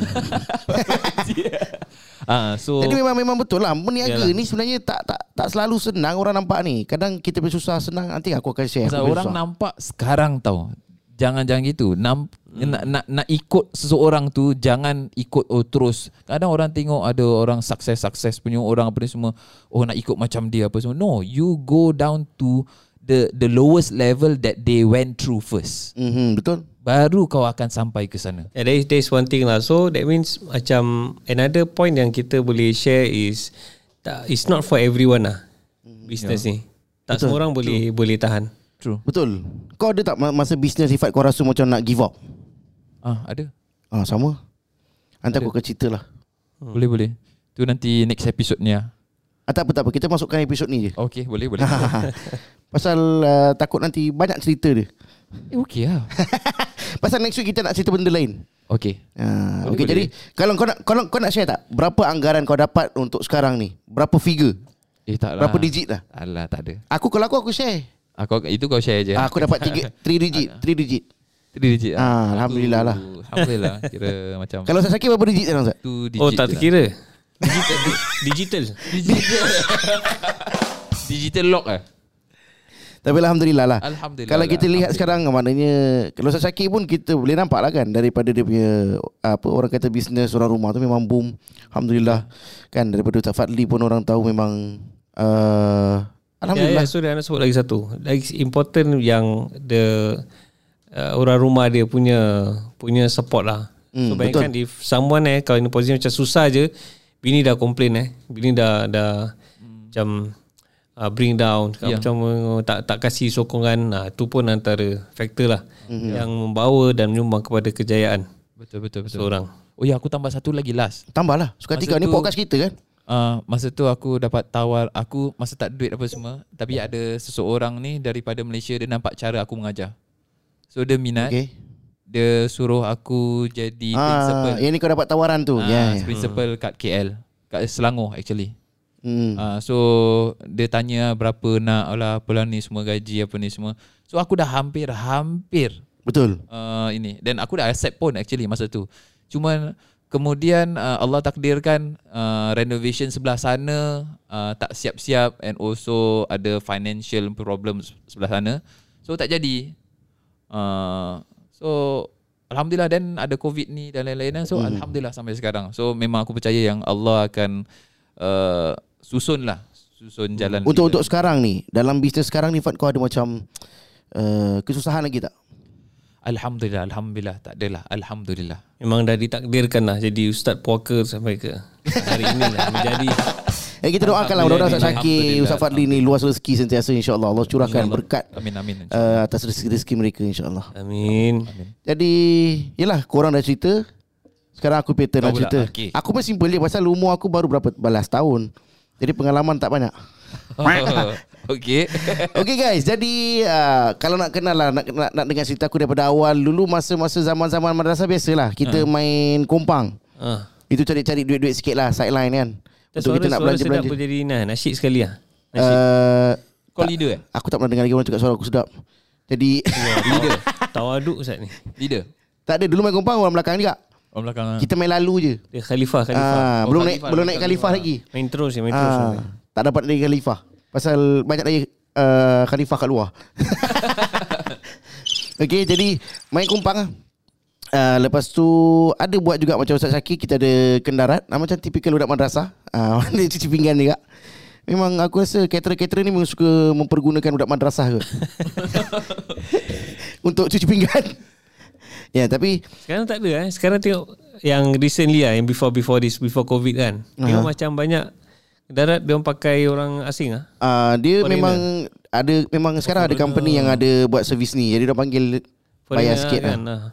ah so Jadi memang memang betul lah Meniaga Yalah. ni sebenarnya tak tak tak selalu senang orang nampak ni. Kadang kita bersusah senang nanti aku akan share. Pasal orang bersusah. nampak sekarang tau Jangan jangan gitu. Nam, nak, nak nak ikut seseorang tu Jangan ikut oh terus. Kadang orang tengok ada orang sukses-sukses punya orang apa ni semua Oh nak ikut macam dia apa semua. No You go down to The the lowest level that they went through first. Mhm, betul. Baru kau akan sampai ke sana. Yeah, that is, that is one thing lah. So that means macam another point yang kita boleh share is tak, it's not for everyone lah business ni. Tak semua orang boleh boleh tahan. True Betul. Kau ada tak ma- masa bisnes Ifat kau rasa macam nak give up? Ah ada Ah sama. Nanti aku akan cerita lah. Boleh boleh Tu nanti next episode ni lah Ah, tak apa tak apa. Kita masukkan episod ni je. Okay boleh boleh Pasal uh, takut nanti banyak cerita dia. Eh okay lah Pasal next week kita nak cerita benda lain. Okay Ah, Boleh, okay, boleh. jadi kalau kau nak kalau kau nak share tak berapa anggaran kau dapat untuk sekarang ni? Berapa figure? Eh tak lah Berapa digit lah? Alah tak ada Aku kalau aku aku share. Aku itu kau share je. Ah, aku dapat 3 3 digit, 3 digit. Three digit. Ah, Alhamdulillah lah. Alhamdulillah. Kira macam Kalau saya sakit berapa digit sekarang Ustaz? tu digit. Oh tak lah. terkira. Digital di- digital. Digital. digital lock eh. Tapi Alhamdulillah lah. Alhamdulillah Kalau lah, kita lihat sekarang maknanya kalau saya sakit pun kita boleh nampak lah kan daripada dia punya apa orang kata bisnes orang rumah tu memang boom. Alhamdulillah kan daripada Ustaz Fadli pun orang tahu memang uh, Alhamdulillah. ya, so dia nak sebut lagi satu. Lagi important yang the uh, orang rumah dia punya punya support lah. Hmm, so bayangkan if someone eh kalau ini posisi macam susah je, bini dah complain eh. Bini dah dah macam uh, bring down Ya. macam uh, tak tak kasih sokongan. Nah, itu pun antara faktor lah yang membawa dan menyumbang kepada kejayaan Betul betul betul. seorang. Oh ya aku tambah satu lagi last. Tambahlah. Suka tiga ni tu- podcast kita kan. Uh, masa tu aku dapat tawar Aku masa tak duit apa semua Tapi ada seseorang ni Daripada Malaysia Dia nampak cara aku mengajar So dia minat okay. Dia suruh aku Jadi principal Ah, yang ni kau dapat tawaran tu. Ah, Ya. ya. Principal kat KL Kat Selangor actually Hmm. uh, So Dia tanya berapa nak lah Apalah ni semua gaji Apa ni semua So aku dah hampir Hampir Betul. uh, Ini Dan aku dah accept pun actually Masa tu Cuma kemudian uh, Allah takdirkan uh, renovation sebelah sana uh, tak siap-siap and also ada financial problem sebelah sana. So tak jadi. Uh, so alhamdulillah dan ada covid ni dan lain-lain so hmm. alhamdulillah sampai sekarang. So memang aku percaya yang Allah akan uh, susun lah susun jalan Untuk untuk sekarang ni Dalam bisnes sekarang ni Fat kau ada macam uh, Kesusahan lagi tak? Alhamdulillah Alhamdulillah. Tak adalah Alhamdulillah. Memang dah ditakdirkan lah Jadi Ustaz Puaka sampai ke Hari ini lah Menjadi Eh kita doakan lah Mudah-mudahan Ustaz Syakir. Ustaz Fadli ni Luas rezeki sentiasa InsyaAllah. Allah curahkan berkat Amin amin uh, Atas rezeki-rezeki mereka InsyaAllah. Amin. Jadi Yelah korang dah cerita. Sekarang aku pattern Kau nak pula, cerita. Okey. Aku pun simple je Pasal umur aku baru berapa Balas tahun. Jadi pengalaman tak banyak Okay Okay guys. Jadi uh, Kalau nak kenal lah nak, nak, nak dengar cerita aku Daripada awal Dulu masa-masa zaman-zaman madrasah Biasalah Kita main kompang. Ah. Itu cari-cari duit-duit sikit lah Sideline kan. Untuk kita nak Suara-suara sedap belanja-belanja pun jadi nah, Nasyid sekali lah. Nasyid uh, Kau leader eh? Aku tak pernah dengar lagi orang cakap suara aku sedap. Jadi Leader. Tawaduk Ustaz ni. Leader? Tak ada. Dulu main kompang Orang belakang juga. Orang belakang Kita main lalu je. Dia khalifah Khalifah. Ah, Oh, belum khalifah, naik belum naik khalifah. khalifah lagi. Main terus ya Main terus Ah, tak dapat dari khalifah. Pasal banyak lagi uh, khalifah kat luar. Okey, jadi main kumpang. Uh, lepas tu ada buat juga macam Ustaz Syakir kita ada kendarat uh, macam tipikal budak madrasah. Ah uh, dia cuci pinggan juga. Memang aku rasa caterer-caterer ni memang suka mempergunakan budak madrasah ke. Untuk cuci pinggan. ya, tapi Sekarang tak ada eh. Sekarang tengok Yang recently lah Yang before-before this Before COVID kan Tengok Aha. macam banyak Darat dia orang pakai orang asing ah. uh, dia Foreigner. memang ada memang sekarang ada company yang ada buat servis ni. Jadi dia panggil bayar sikit lah. kan. Ah.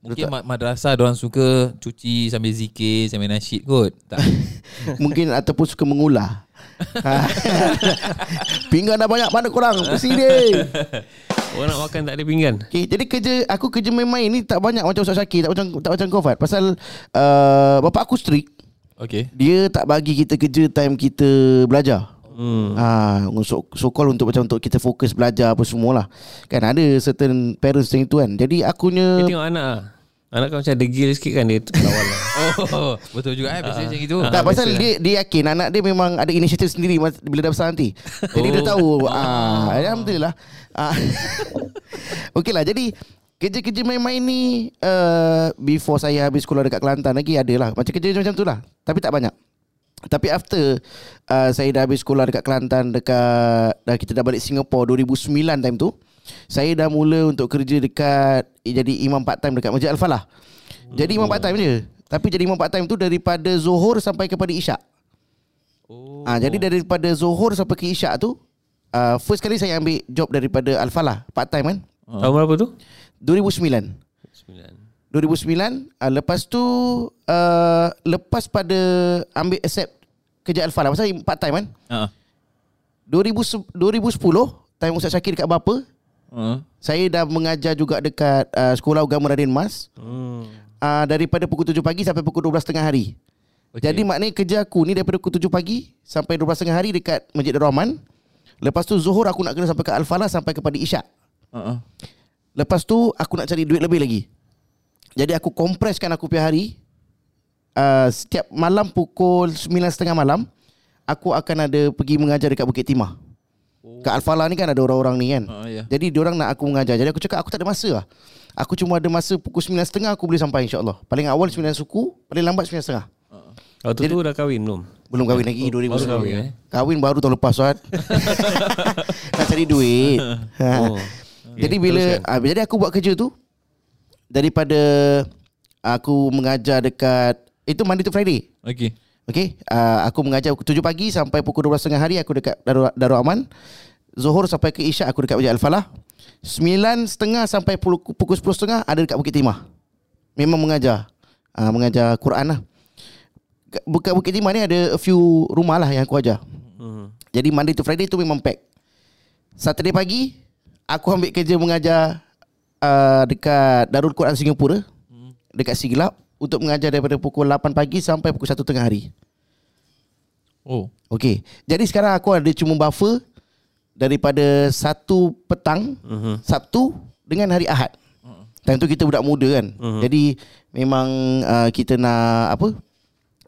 Mungkin ma- madrasah Diorang suka Cuci sambil zikir Sambil nasyid kot Tak Mungkin ataupun suka mengulah. Pinggan dah banyak mana korang? Bersih dia. Orang nak makan tak ada pinggan. Okay, jadi kerja aku kerja main-main ni tak banyak macam Ustaz Syakir, tak macam tak macam kau Fat. Pasal uh, bapak aku strict. Okay Dia tak bagi kita kerja time kita belajar. Hmm. Ah, so, so call untuk macam untuk kita fokus belajar apa semualah. Kan ada certain parents macam itu kan. Jadi Dia akunya tengok anak ah. Anak kau macam degil sikit kan dia lawan lah. Oh Betul juga eh Biasanya macam itu tak pasal dia dia yakin anak dia memang ada inisiatif sendiri bila dah besar nanti. Jadi dia tahu ah alhamdulillah. Ah. Okeylah jadi kerja-kerja main-main ni uh, before saya habis sekolah dekat Kelantan lagi ada lah. Macam kerja macam tu lah. Tapi tak banyak. Tapi after uh, saya dah habis sekolah dekat Kelantan dekat dah kita dah balik Singapore 2009 time tu saya dah mula untuk kerja dekat eh, jadi imam part time dekat Masjid Al-Falah. Jadi imam part time je. Tapi jadi imam part time tu daripada Zuhur sampai kepada Isyak. Oh Ah jadi daripada Zuhur sampai ke Isyak tu uh, first kali saya ambil job daripada Al-Falah part time kan. Tahun berapa tu? 2009. 2009 uh, lepas tu uh, lepas pada ambil accept kerja Al-Falah pasal part time kan. uh, 2000, 2010 time Ustaz Syakir dekat Bapa uh, saya dah mengajar juga dekat uh, Sekolah Agama Radin Mas Hmm. uh, daripada pukul 7 pagi sampai pukul 12 tengah hari. Okay. Jadi maknanya kerja aku ni daripada pukul 7 pagi sampai 12 tengah hari dekat Masjid Darul Rahman. Lepas tu Zuhur aku nak kena sampai ke Al-Falah sampai kepada Isyak. uh, uh. Lepas tu aku nak cari duit lebih lagi. Jadi aku kompreskan aku punya hari. Uh, setiap malam pukul 9.30 malam aku akan ada pergi mengajar dekat Bukit Timah. Oh. Kat Al-Falah ni kan ada orang-orang ni kan. Uh, ya. Jadi diorang nak aku mengajar. Jadi aku cakap aku tak ada masa lah. Aku cuma ada masa pukul 9.30 aku boleh sampai insyaAllah. Paling awal 9 suku, paling lambat 9.30. Waktu tu dah kahwin belum? Belum kahwin lagi 2009. baru kahwin, eh? Kahwin baru tahun lepas Suat. Nak cari duit. Oh. Jadi bila ah, jadi aku buat kerja tu daripada aku mengajar dekat itu Monday to Friday. Okay Okey, uh, aku mengajar pukul 7 pagi sampai pukul 12.30 hari aku dekat Darul, Darul Aman. Zuhur sampai ke Isyak aku dekat Masjid Al-Falah. 9.30 sampai pukul, pukul 10.30 ada dekat Bukit Timah. Memang mengajar. Uh, mengajar Quran lah. Bukat Bukit Timah ni ada a few rumah lah yang aku ajar. Hmm. Jadi Monday to Friday tu memang pack. Saturday pagi aku ambil kerja mengajar uh, dekat Darul Quran Singapura dekat Siglap untuk mengajar daripada pukul 8 pagi sampai pukul 1 tengah hari. Oh Okey. Jadi sekarang aku ada cuma buffer daripada satu petang Mhm. Sabtu dengan hari Ahad. Time tu kita budak muda kan. Uh-huh. Jadi memang uh, kita nak apa?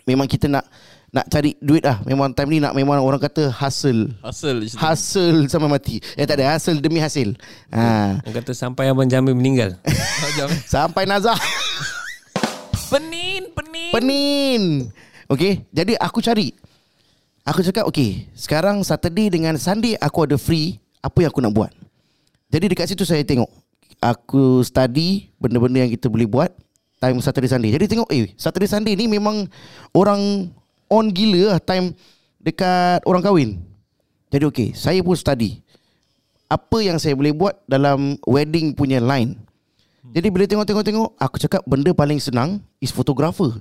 Memang kita nak nak cari duit lah. Memang time ni nak memang orang kata hustle. Hasil je. Hustle sampai mati. Eh tak ada hustle demi hasil. Ha. Orang kata sampai Abang Jamil meninggal. Sampai nazar. Penin Penin Penin. Okay. Jadi aku cari. Aku cakap okay. Sekarang Saturday dengan Sunday aku ada free. Apa yang aku nak buat? Jadi dekat situ saya tengok. Aku study benda-benda yang kita boleh buat. Time Saturday Sunday. Jadi tengok eh Saturday Sunday ni memang orang on gila lah time dekat orang kahwin. Jadi okay. Saya pun study. Apa yang saya boleh buat dalam wedding punya line. Jadi bila tengok-tengok-tengok Aku cakap benda paling senang Is photographer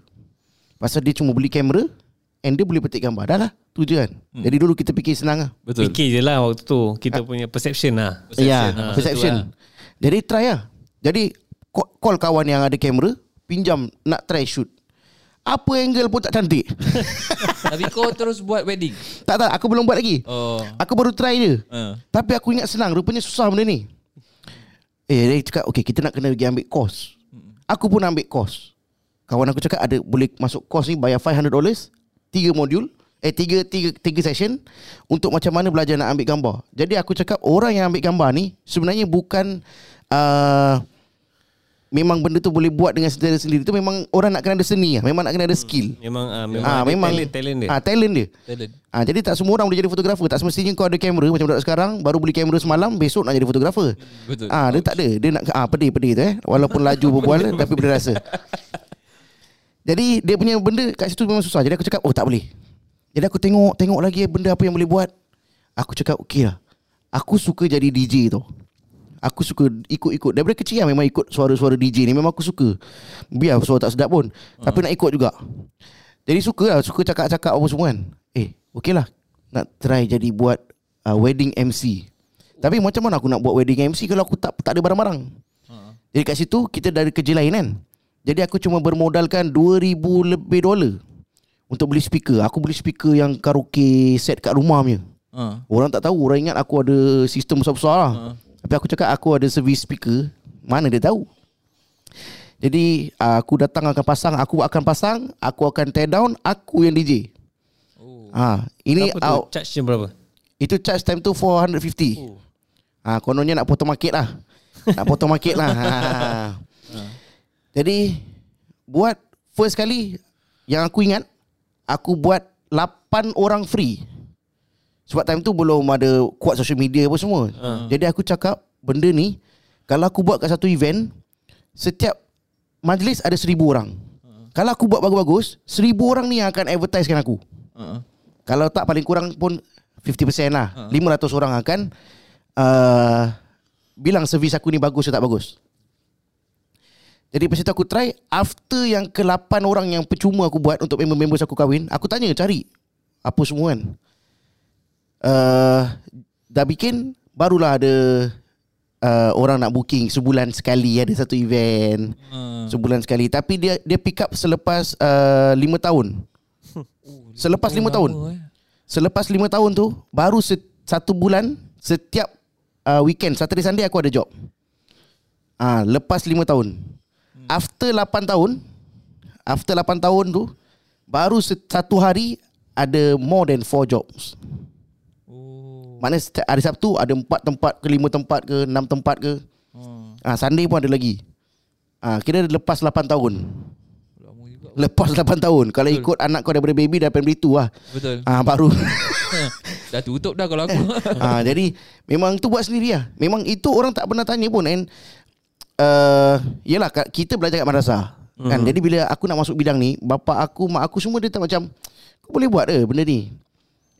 Pasal dia cuma beli kamera And dia boleh petik gambar Dah lah Tu je kan hmm. Jadi dulu kita fikir senang lah Betul Fikir je lah waktu tu. Kita punya perception lah. Perception, Ya ha, Perception betul Jadi try lah Jadi ca- Call kawan yang ada kamera Pinjam Nak try shoot Apa angle pun tak cantik. Tapi kau terus buat wedding? Tak tak. Aku belum buat lagi. Oh. Aku baru try je. Uh. Tapi aku ingat senang. Rupanya susah benda ni. Eh dia cakap Okay kita nak kena pergi ambil course Aku pun ambil course Kawan aku cakap ada Boleh masuk course ni Bayar $500 Tiga modul Eh tiga, tiga, tiga session Untuk macam mana belajar nak ambil gambar. Jadi aku cakap Orang yang ambil gambar ni Sebenarnya bukan uh, Memang benda tu boleh buat dengan sendiri sendiri tu memang orang nak kena ada seni lah. Memang nak kena ada skill. Memang uh, memang, Ah ada memang talent, talent dia. Ah talent dia. Talent Ah jadi tak semua orang boleh jadi fotografer. Tak semestinya kau ada kamera macam budak sekarang baru beli kamera semalam besok nak jadi fotografer. Betul Ah dia tak ada. Dia nak ah pedih-pedih tu eh. Walaupun laju berbual tapi benda rasa. Jadi dia punya benda kat situ memang susah. Jadi aku cakap oh tak boleh. Jadi aku tengok tengok lagi benda apa yang boleh buat. Aku cakap okey lah. Aku suka jadi DJ tu. Aku suka ikut-ikut. Daripada kecil lah memang ikut suara-suara DJ ni. Memang aku suka. Biar suara tak sedap pun. Uh. Tapi nak ikut juga. Jadi suka lah. Suka cakap-cakap apa semua kan. Eh okey lah. Nak try jadi buat uh, Wedding MC Tapi macam mana aku nak buat wedding MC Kalau aku tak tak ada barang-barang? Uh. Jadi kat situ Kita dari kerja lain kan. Jadi aku cuma bermodalkan 2000 lebih dolar Untuk beli speaker. Aku beli speaker yang karaoke set kat rumah punya. Uh. Orang tak tahu. Orang ingat aku ada sistem besar-besar lah. Uh. Tapi aku cakap aku ada service speaker Mana dia tahu Jadi aku datang akan pasang Aku akan pasang Aku akan tear down Aku yang DJ Oh. ha, Ini Berapa tu? Charge dia berapa? Itu charge time tu 450 Oh. ha, Kononnya nak potong market lah Nak potong market lah ha. Jadi Buat First kali Yang aku ingat Aku buat 8 orang free sebab time tu belum ada kuat social media apa semua. Uh. Jadi aku cakap benda ni kalau aku buat kat satu event setiap majlis ada seribu orang. Uh. Kalau aku buat bagus-bagus, seribu orang ni yang akan advertisekan aku. Uh. Kalau tak paling kurang pun 50% lah. Uh. 500 orang akan uh, bilang servis aku ni bagus atau tak bagus. Jadi itu aku try After yang ke-8 orang yang percuma aku buat Untuk member-member aku kahwin Aku tanya cari Apa semua kan uh, dah bikin barulah ada uh, orang nak booking sebulan sekali. Ada satu event Uh. sebulan sekali. Tapi dia dia pick up selepas uh, lima tahun. Selepas lima tahun. Eh. selepas lima tahun tu baru se- satu bulan setiap uh, weekend Saturday Sunday aku ada job. Ah lepas lima tahun. After lapan tahun after lapan tahun tu baru se- satu hari ada more than four jobs. Maknanya setiap hari Sabtu ada empat tempat ke lima tempat ke enam tempat ke. Hmm. Ah Sunday pun ada lagi. Ah kira lepas 8 tahun. Lepas 8 tahun. Kalau Betul. ikut anak kau daripada baby dah 2 lah. Betul. Ah baru. dah tutup dah kalau aku. ah jadi memang tu buat sendiri lah. Memang itu orang tak pernah tanya pun and uh, yalah ka- kita belajar kat madrasah. Kan jadi bila aku nak masuk bidang ni, bapa aku, mak aku semua dia tak macam kau boleh buat ke benda ni.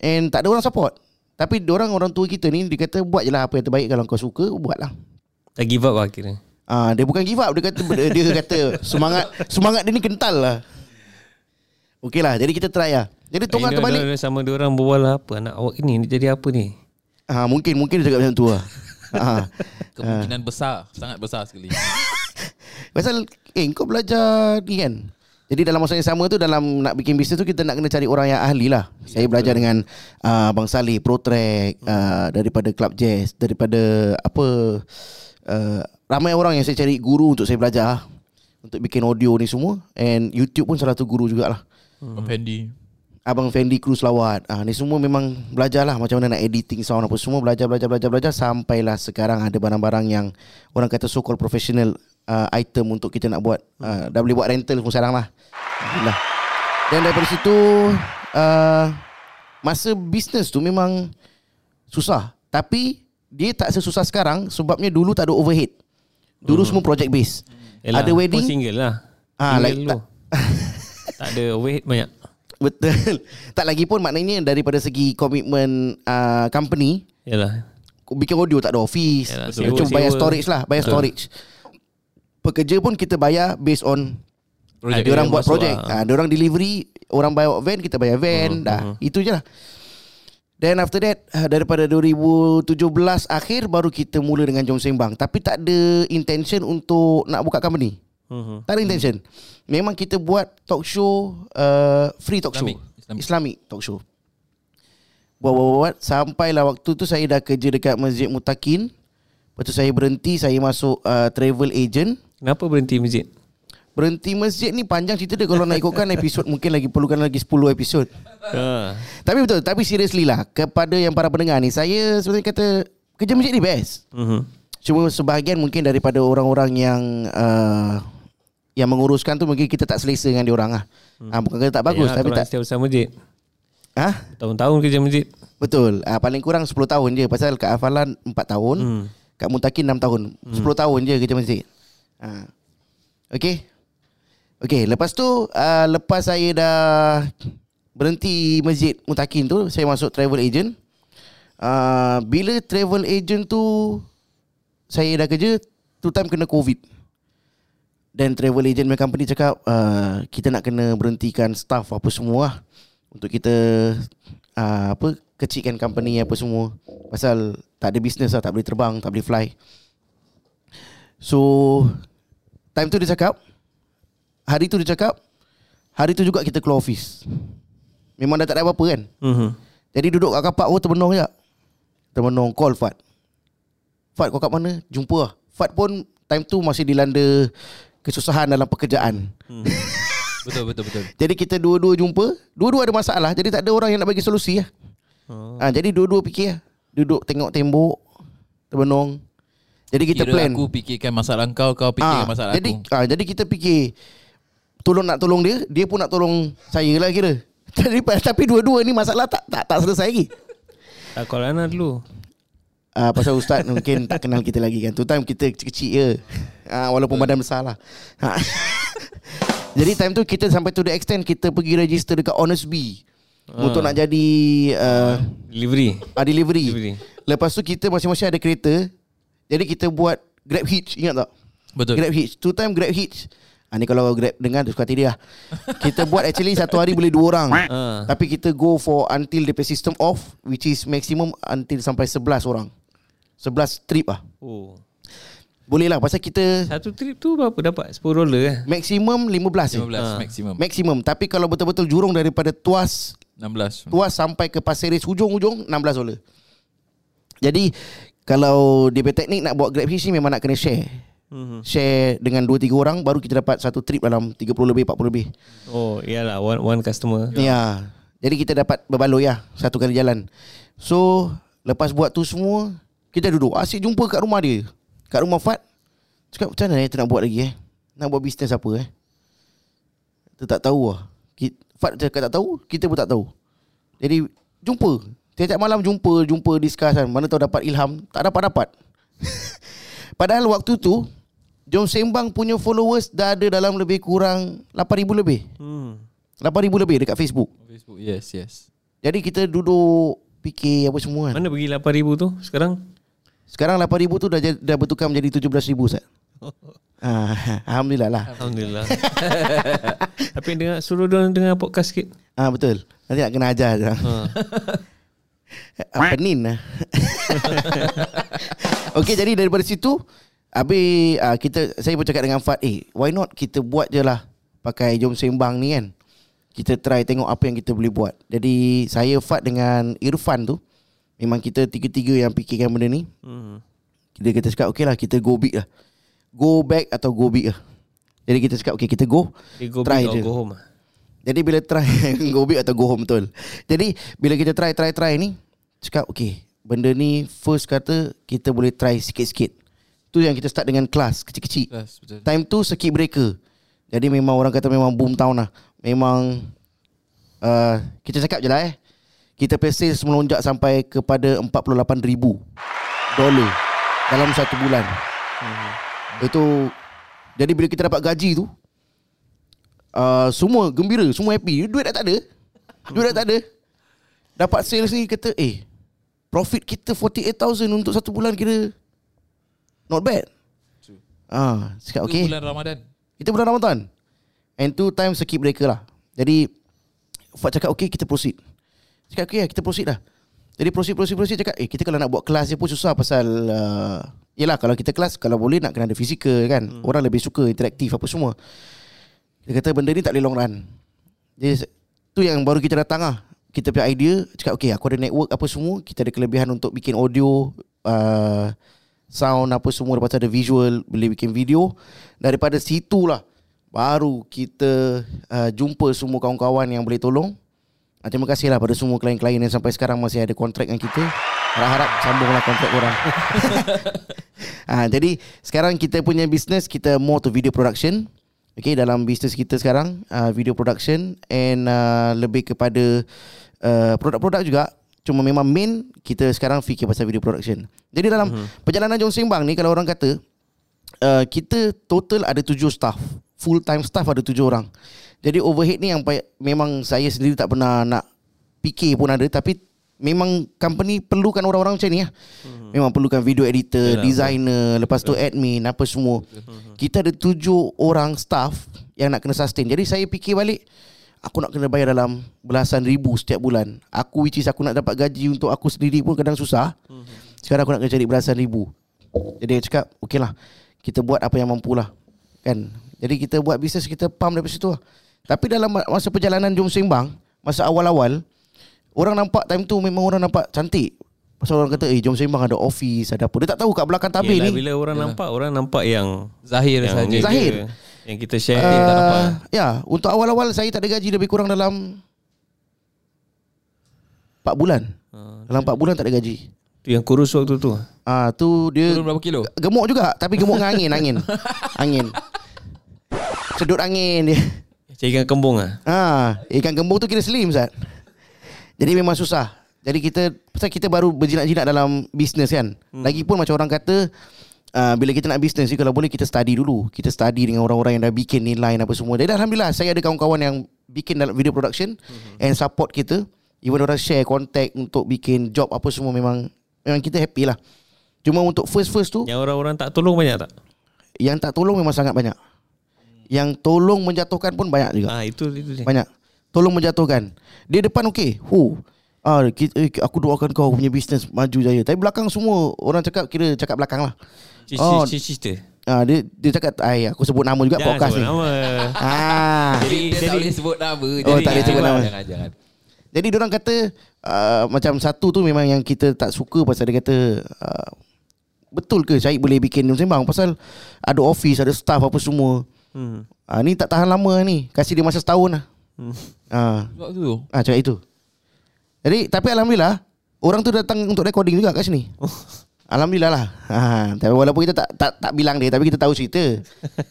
And tak ada orang support. Tapi orang orang tua kita ni dia kata buat je lah apa yang terbaik kalau kau suka buatlah. Dah give up lah kira. Ah dia bukan give up dia kata dia kata semangat semangat dia ni kental lah. Okey lah jadi kita try lah. Jadi tongkat Ini terbalik. ada- ada Sama dia orang berbual lah, apa anak awak ni ni jadi apa ni? Ah mungkin mungkin dia cakap macam tu lah. ah. Kemungkinan besar, sangat besar sekali. Pasal eh kau belajar ni kan. Jadi dalam masa yang sama tu dalam nak bikin bisnes tu kita nak kena cari orang yang ahli lah. Saya belajar dengan uh, Bang Saleh Pro Track uh, daripada Club Jazz, daripada apa uh, ramai orang yang saya cari guru untuk saya belajar untuk bikin audio ni semua and YouTube pun salah satu guru jugalah. Hmm. Fendi. Abang Fendi Cruz Lawat. Ah ni semua memang belajar lah macam mana nak editing sound apa semua belajar belajar belajar belajar sampailah sekarang ada barang-barang yang orang kata so called professional uh, item untuk kita nak buat uh, dah boleh buat rental pun sekarang lah. Alhamdulillah. Dan daripada situ uh, masa bisnes tu memang susah tapi dia tak sesusah sekarang sebabnya dulu tak ada overhead. Dulu semua project base. Yelah, ada wedding single lah. Ah, Single like dulu. tak- tak ada overhead banyak. Betul. tak lagi pun maknanya daripada segi komitmen uh, company Yalah. bikin audio tak ada office. Yalah, sewa- Cuma bayar sewa. storage lah, bayar Betul. Pekerja pun kita bayar based on Project project dia orang buat lah. Ha, dia orang delivery, orang bayar van, kita bayar van, dah. Itu je lah. Then after that ah, daripada 2017 akhir baru kita mula dengan Jom Sembang. Tapi tak ada intention untuk nak buka company. Mhm. Tak ada intention. Memang kita buat talk show uh, free talk Islamic. show. Islamic. Islamic talk show. Buat buat, buat sampailah waktu tu saya dah kerja dekat Masjid Mutakin. Lepas tu saya berhenti, saya masuk uh, travel agent. Kenapa berhenti masjid? Berhenti masjid ni panjang cerita dia kalau nak ikutkan episod mungkin lagi perlukan lagi 10 episod. Ha. Tapi betul, tapi seriously lah kepada yang para pendengar ni saya sebenarnya kata kerja masjid ni best. Mhm. Cuma sebahagian mungkin daripada orang-orang yang uh, yang menguruskan tu mungkin kita tak selesa dengan dia orang lah. Hmm. Ha, bukan kata tak bagus Yalah, tapi tak setiap besar masjid. ha? Tahun-tahun kerja masjid. Betul. Ah paling kurang 10 tahun je pasal kat Hafalan 4 tahun, Hmm. kat Mutakin 6 tahun. 10 tahun je kerja masjid. Ha. Okey. Okey, lepas tu uh, lepas saya dah berhenti masjid Mutakin tu, saya masuk travel agent. Uh, bila travel agent tu saya dah kerja, tu time kena COVID. Dan travel agent punya company cakap uh, kita nak kena berhentikan staff apa semua lah. Untuk kita uh, apa kecilkan company apa semua. Pasal tak ada business lah, tak boleh terbang, tak boleh fly. So time tu dia cakap hari tu dia cakap hari tu juga kita keluar office. Memang dah tak ada apa-apa kan. Mhm. Jadi duduk kat kapak oh termenung je. Termenung call Fat. Fat kau kat mana? Jumpa lah. Fat pun time tu masih dilanda kesusahan dalam pekerjaan. Betul betul betul. Jadi kita dua-dua jumpa, dua-dua ada masalah. Jadi tak ada orang yang nak bagi solusi lah. Oh. Ha, jadi dua-dua fikir lah. Duduk tengok tembok, termenung. Jadi kita Kira plan. aku fikirkan masalah kau, kau fikirkan Ah, masalah jadi, aku. ah, jadi kita fikir tolong nak tolong dia, dia pun nak tolong saya lah kira. Jadi tapi dua-dua ni masalah tak tak tak selesai lagi. Tak call Ana dulu. Ah pasal ustaz mungkin tak kenal kita lagi kan. Tu time kita kecil-kecil je. Ah walaupun badan besar lah. Ha. jadi time tu kita sampai to the extent kita pergi register dekat Honest Bee untuk nak jadi uh, Delivery. ah, delivery. Delivery. Lepas tu kita masing-masing ada kereta. Jadi kita buat Grab Hitch, ingat tak? Betul. Grab Hitch. Two time Grab Hitch. Ah, ni kalau Grab dengar tu suka hati dia lah. Kita buat actually satu hari boleh dua orang. Ah. Tapi kita go for until the system off which is maximum until sampai 11 orang. 11 trip lah. Oh. Boleh lah pasal kita Satu trip tu berapa dapat? 10 dolar eh? maximum 15 je. 15 Ah. maksimum. Maximum. Tapi kalau betul-betul jurung daripada Tuas 16. Tuas sampai ke Pasir Ris hujung-hujung 16 dolar. Jadi kalau DB Teknik nak buat Grab Hitch ni memang nak kena share. Mhm. Share dengan 2 3 orang baru kita dapat satu trip dalam 30 lebih 40 lebih. Oh, iyalah one one customer. Ya. Jadi kita dapat berbaloi lah satu kali jalan. So lepas buat tu semua kita duduk asyik jumpa kat rumah dia. Kat rumah Fat. Cakap macam mana eh tu nak buat lagi eh? Nak buat bisnes apa eh? Kita tak tahu lah. Fat cakap tak tahu, kita pun tak tahu. Jadi jumpa. Tiap-tiap malam jumpa, jumpa discuss kan. Mana tahu dapat ilham, tak dapat-dapat. Padahal waktu tu Jom Sembang punya followers dah ada dalam lebih kurang 8,000 lebih. Hmm. 8,000 lebih dekat Facebook. Facebook. Yes, yes. Jadi kita duduk fikir apa semua kan. Mana pergi 8000 tu sekarang? Sekarang 8,000 tu dah dah bertukar menjadi 17,000 Ustaz. Ah, Alhamdulillah lah. Alhamdulillah. Tapi dengar suruh dia dengar podcast sikit. Ah betul. Nanti nak kena ajar je. Ha. Apa nin lah. Okey jadi daripada situ Habis ah, kita saya bercakap dengan Fat Eh why not kita buat je lah Pakai jom sembang ni kan Kita try tengok apa yang kita boleh buat Jadi saya Fat dengan Irfan tu Memang kita tiga-tiga yang fikirkan benda ni Hmm. Kita kita cakap okey lah kita go big lah Go back atau go big lah Jadi kita cakap Okay kita go They go Try big or je go home ah. Jadi bila try Go big atau go home betul? Jadi bila kita try try try ni Cakap okay Benda ni first kata Kita boleh try sikit-sikit. Tu yang kita start dengan kelas Kecil-kecil. Yes, betul. Time tu circuit breaker. Jadi memang orang kata memang boom town lah. Memang uh, Kita cakap je lah eh. Kita pay sales melonjak sampai kepada 48,000 Dolar Dalam satu bulan. Itu Jadi bila kita dapat gaji tu uh, Semua gembira Semua happy. Duit dah tak ada. Duit dah tak ada. Dapat sales ni kata Eh Profit kita 48,000 untuk satu bulan kira. Not bad. Ah, cakap Okay. Bulan Ramadan. Kita bulan Ramadan. And two time circuit breaker lah. Jadi Fat cakap okay kita proceed. Cakap okay kita proceed lah. Jadi proceed proceed proceed Cakap eh kita kalau nak buat kelas je pun susah Pasal uh, Yelah kalau kita kelas Kalau boleh nak kena ada fizikal kan. Hmm. Orang lebih suka interaktif apa semua Dia kata benda ni tak boleh long run. Jadi Tu yang baru kita datang lah. Kita punya idea Cakap okay aku ada network apa semua. Kita ada kelebihan untuk bikin audio uh, Sound apa semua. Lepas ada visual Boleh bikin video. Daripada situlah Baru kita uh, Jumpa semua kawan-kawan yang boleh tolong. Uh, Terima kasih lah pada semua klien-klien Yang sampai sekarang masih ada kontrak dengan kita. Harap-harap sambunglah kontrak korang. Uh, Jadi sekarang kita punya business Kita more to video production Okay dalam business kita sekarang uh, Video production And uh, lebih kepada uh, Produk-produk juga. Cuma memang main Kita sekarang fikir pasal video production. Jadi dalam mm-hmm. perjalanan Jom Sembang ni Kalau orang kata uh, Kita total ada tujuh staff. Full time staff ada tujuh orang. Jadi overhead ni yang Memang saya sendiri tak pernah nak Fikir pun ada. Tapi Memang company perlukan orang-orang macam ni lah. Hmm. Memang perlukan video editor, Yalah, designer, lepas tu admin, apa semua. Kita ada tujuh orang staff yang nak kena sustain. Jadi saya fikir balik, aku nak kena bayar dalam belasan ribu setiap bulan. Aku which is aku nak dapat gaji untuk aku sendiri pun kadang susah. Sekarang aku nak kena cari belasan ribu. Jadi dia cakap, okey lah, kita buat apa yang mampu lah. Kan? Jadi kita buat bisnes, kita pump dari situ lah. Tapi dalam masa perjalanan Jom Sembang, masa awal-awal, orang nampak time tu memang orang nampak cantik. Pasal orang kata, eh Jom Sembang ada office, ada apa. Dia tak tahu kat belakang tabir Yelah, ni. bila orang nampak orang nampak yang Zahir yang saja. Zahir. je. Yang kita share uh, tak nampak. Uh, ya, untuk awal-awal saya tak ada gaji lebih kurang dalam 4 bulan. Uh, Dalam 4 bulan tak ada gaji. tu yang kurus waktu tu. Ah tu dia Turun berapa kilo? gemuk juga tapi gemuk dengan angin, angin. Angin. Sedut angin dia. Macam ikan kembung ah. Ha, ikan gembung tu kira slim Zat. Jadi memang susah. Jadi kita pasal kita baru berjinak-jinak dalam bisnes kan. Hmm. Lagipun macam orang kata uh, bila kita nak bisnes ni kalau boleh kita study dulu. Kita study dengan orang-orang yang dah bikin ni line apa semua. Jadi alhamdulillah saya ada kawan-kawan yang bikin dalam video production hmm. and support kita. Even orang share contact untuk bikin job apa semua memang memang kita happy lah. Cuma untuk first-first tu Yang orang-orang tak tolong banyak tak? yang tak tolong memang sangat banyak. Yang tolong menjatuhkan pun banyak juga. Ah itu itu dia. Banyak. Tolong menjatuhkan. Dia depan okey. Hu. Ah, eh, aku doakan kau punya bisnes maju jaya. Tapi belakang semua orang cakap kira cakap belakang lah. Oh. Cici cerita. Ah, dia dia cakap, "Ai, aku sebut nama juga Jangan podcast sebut ni." nama. Ah. Jadi Dia tak jadi boleh sebut nama. Oh, tak boleh sebut nama. Jangan, jangan. Jadi dia orang kata uh, macam satu tu memang yang kita tak suka pasal dia kata uh, betul ke Syahid boleh bikin Jom Sembang pasal ada office, ada staff apa semua. hmm. Ah ni tak tahan lama ni. Kasih dia masa setahun lah. Hmm. Ah, Sebab tu. ah cakap itu. Jadi tapi alhamdulillah orang tu datang untuk recording juga kat sini. Alhamdulillah lah. Ha, tapi walaupun kita tak tak tak bilang dia tapi kita tahu cerita.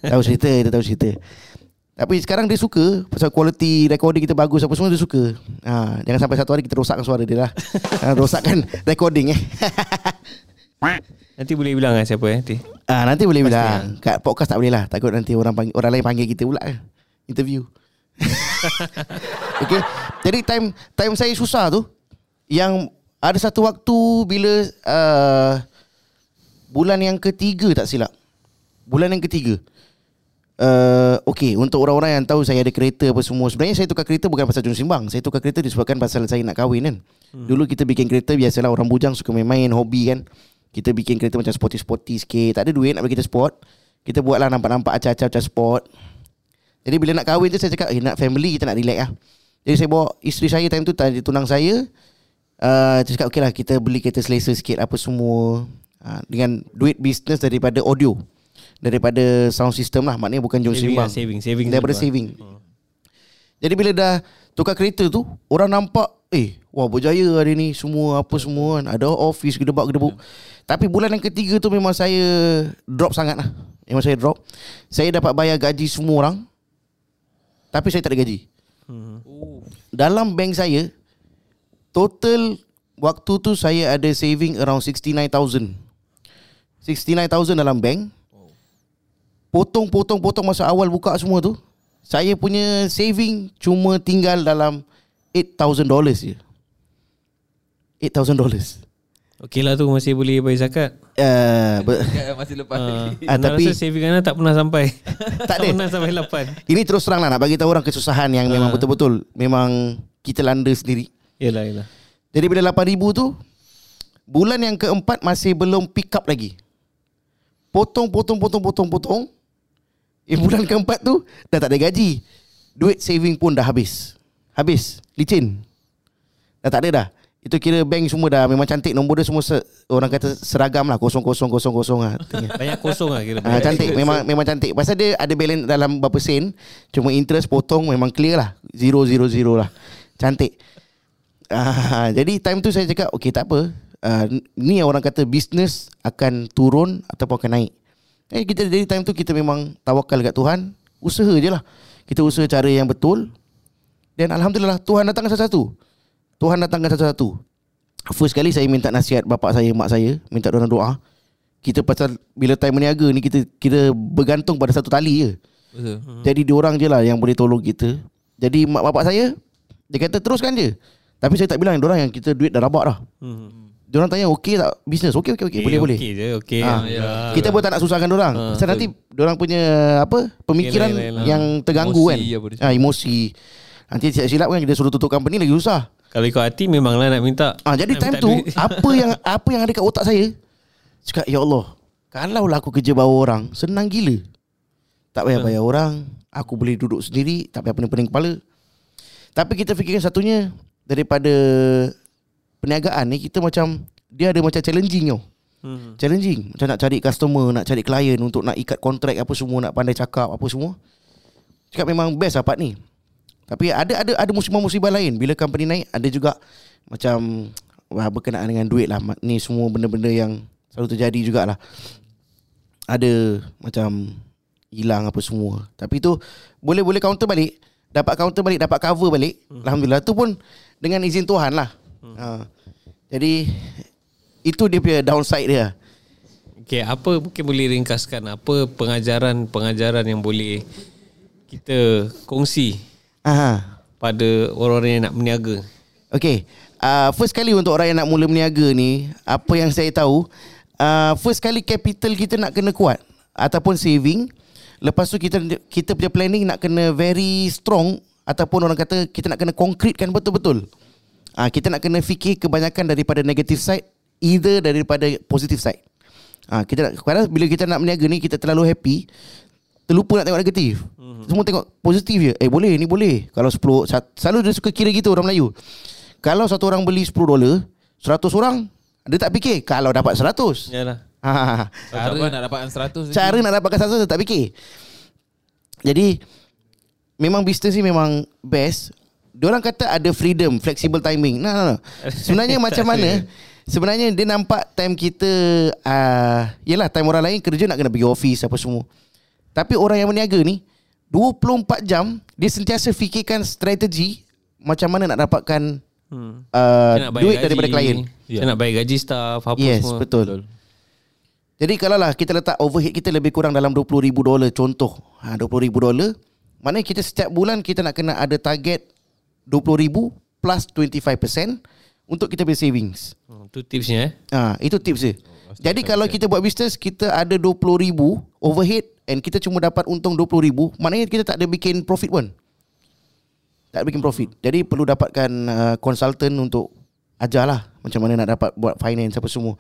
tahu cerita, kita tahu cerita. Tapi sekarang dia suka pasal quality recording kita bagus apa semua dia suka. Ha, jangan sampai satu hari kita rosakkan suara dia lah. ha, rosakkan recording eh. Nanti boleh bilang kan siapa eh nanti. Ah nanti boleh bilang. Kat podcast tak boleh lah. Takut nanti orang panggil, orang lain panggil kita pula. kan. Interview. Okay. Jadi time time saya susah tu yang ada satu waktu bila uh, bulan yang ketiga tak silap. Bulan yang ketiga. Uh, okay, untuk orang-orang yang tahu saya ada kereta apa semua. Sebenarnya saya tukar kereta bukan pasal Jom Simbang. Saya tukar kereta disebabkan pasal saya nak kahwin kan. Hmm. Dulu kita bikin kereta biasalah orang bujang suka main-main, hobi kan. Kita bikin kereta macam sporty-sporty sikit. Tak ada duit nak bagi kita sport. Kita buatlah nampak-nampak acah-acah macam sport. Jadi bila nak kahwin tu saya cakap, eh, nak family kita nak relax lah. Jadi saya bawa isteri saya time tu, tadi tunang saya. Uh, saya cakap, okay lah kita beli kereta selesa sikit apa semua. Uh, dengan duit bisnes daripada audio. daripada sound system lah. Maknanya bukan jom Saving lah, saving, saving Daripada saving. Jadi bila dah tukar kereta tu, orang nampak, eh, wah berjaya hari ni semua apa semua kan. Ada office gedebak-gedebuk. Tapi bulan yang ketiga tu memang saya drop sangat lah. Memang saya drop. Saya dapat bayar gaji semua orang. Tapi saya tak ada gaji. Dalam bank saya, total waktu tu saya ada saving around 69,000. 69,000 dalam bank. Potong-potong-potong masa awal buka semua tu. Saya punya saving cuma tinggal dalam 8,000 dollars je. 8,000 dollars. Okey lah tu masih boleh bayar zakat. Uh, ber- Masih lepas Uh, Ah, tapi- rasa saving Ana tak pernah sampai. Tak ada. pernah sampai 8. ini terus terang lah nak bagi tahu orang kesusahan yang memang betul-betul memang kita landa sendiri. Yalah, yalah. Jadi bila 8,000 tu Bulan yang keempat masih belum pick up lagi Potong, potong, potong, potong, potong Eh bulan keempat tu Dah tak ada gaji Duit saving pun dah habis Habis Licin Dah tak ada dah Itu kira bank semua dah Memang cantik Nombor dia semua se, Orang kata seragam lah Kosong, kosong, kosong, kosong lah. Banyak kosong lah kira. Ah, cantik memang memang cantik. Pasal dia ada balance dalam berapa sen, cuma interest potong memang clear lah. Zero zero zero lah. Cantik. Ah, jadi time tu saya cakap okey tak apa. Uh, ni yang orang kata bisnes akan turun ataupun akan naik. Eh kita jadi time tu kita memang tawakal dekat Tuhan, usaha je lah. Kita usaha cara yang betul. Dan alhamdulillah Tuhan datangkan satu-satu. Tuhan datangkan satu-satu. First kali saya minta nasihat bapak saya, mak saya, minta orang doa. Kita pasal bila time berniaga ni kita kita bergantung pada satu tali je. Betul. Hmm. Jadi diorang je lah yang boleh tolong kita. Jadi mak bapak saya dia kata teruskan je. Tapi saya tak bilang diorang yang kita duit dah rabak dah. Hmm. Diorang tanya okey tak bisnes? Okey okey okey boleh boleh. Okey je, okey. Ah, Ah, Kita pun tak nak susahkan diorang. Ah, Pasal nanti diorang punya apa pemikiran Yelah, yelah, yelah. yang terganggu Emosi kan. dia Ah emosi. Nanti silap-silap kan kita suruh tutup company lagi susah. Kalau ikut hati memanglah nak minta. Ah jadi time tu duit. apa yang apa yang ada kat otak saya? Cakap ya Allah, kalau lah aku kerja bawa orang, senang gila. Tak payah bayar orang, aku boleh duduk sendiri, tak payah pening-pening kepala. Tapi kita fikirkan satunya daripada perniagaan ni kita macam dia ada macam challenging tau. Hmm. Challenging Macam nak cari customer Nak cari klien Untuk nak ikat kontrak Apa semua Nak pandai cakap Apa semua Cakap memang best lah part ni Tapi ada ada ada musibah-musibah lain. Bila company naik Ada juga Macam wah, Berkenaan dengan duit lah. Ni semua benda-benda yang Selalu terjadi jugalah. Ada Macam Hilang apa semua. Tapi tu Boleh-boleh counter balik. Dapat counter balik Dapat cover balik. Alhamdulillah. Tu pun Dengan izin Tuhan lah. Ha. Jadi Itu dia punya downside dia. Okey, apa mungkin boleh ringkaskan? Apa pengajaran-pengajaran yang boleh kita kongsi Aha. pada orang-orang yang nak berniaga. Okay uh, First kali untuk orang yang nak mula berniaga ni Apa yang saya tahu uh, First kali capital kita nak kena kuat Ataupun saving Lepas tu kita kita punya planning nak kena very strong Ataupun orang kata kita nak kena concretekan betul-betul uh, Kita nak kena fikir kebanyakan daripada negative side Either daripada positive side uh, kita nak, Kadang bila kita nak berniaga ni Kita terlalu happy Terlupa nak tengok negatif mm-hmm. Semua tengok positif je. Eh boleh ni boleh. Kalau 10 sat- Selalu dia suka kira gitu orang Melayu. Kalau satu orang beli 10 dolar 100 orang Dia tak fikir Kalau dapat 100 Yalah. ha, Cara nak dapatkan 100 Cara nak dapatkan 100 dia tak fikir. Jadi Memang bisnes ni memang best. Diorang kata ada freedom Flexible timing. Nah, nah, nah. Sebenarnya macam mana? Sebenarnya dia nampak time kita uh, Yelah time orang lain kerja nak kena pergi office apa semua. Tapi orang yang berniaga ni 24 jam Dia sentiasa fikirkan strategi Macam mana nak dapatkan Hmm. uh, nak Duit gaji. daripada klien Dia nak bayar gaji staff apa Yes semua. betul. Jadi kalau lah kita letak overhead kita lebih kurang dalam 20 ribu dolar contoh. Ha, 20 ribu dolar. Maknanya kita setiap bulan kita nak kena ada target 20 ribu plus 25% untuk kita punya savings. Hmm, tu tipsnya eh. Ha, itu tips dia. Jadi kalau kita buat bisnes kita ada 20 ribu overhead and kita cuma dapat untung 20 ribu. Maknanya kita tak ada bikin profit pun. Tak bikin profit. Jadi perlu dapatkan uh, consultant untuk ajarlah macam mana nak dapat buat finance apa semua.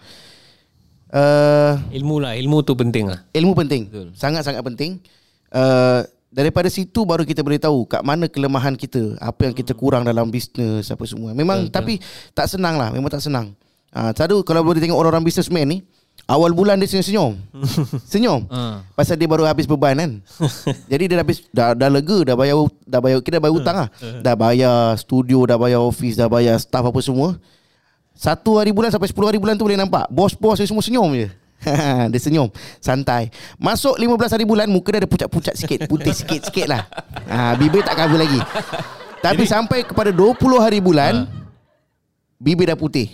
Uh, Ilmu lah, ilmu tu penting lah. ilmu penting. Sangat-sangat penting. Uh, daripada situ baru kita boleh tahu kat mana kelemahan kita, apa yang kita kurang dalam bisnes apa semua. Memang tapi tak senang lah, memang tak senang. Ah uh, satu kalau boleh tengok orang-orang businessman ni, Awal bulan dia senyum-senyum. Senyum. Ah. Pasal dia baru habis beban kan? Jadi dia dah habis Dah, dah lega Dah bayar dah bayar Kita dah bayar hutang lah. Dah bayar studio Dah bayar office Dah bayar staff apa semua. Satu hari bulan Sampai 10 hari bulan tu boleh nampak Bos-bos dia semua senyum je. Dia senyum. Santai. Masuk 15 hari bulan Muka dia ada pucat-pucat sikit Putih sikit-sikit lah. Ha, Bibir tak cover lagi. Tapi sampai kepada 20 hari bulan Bibir dah putih.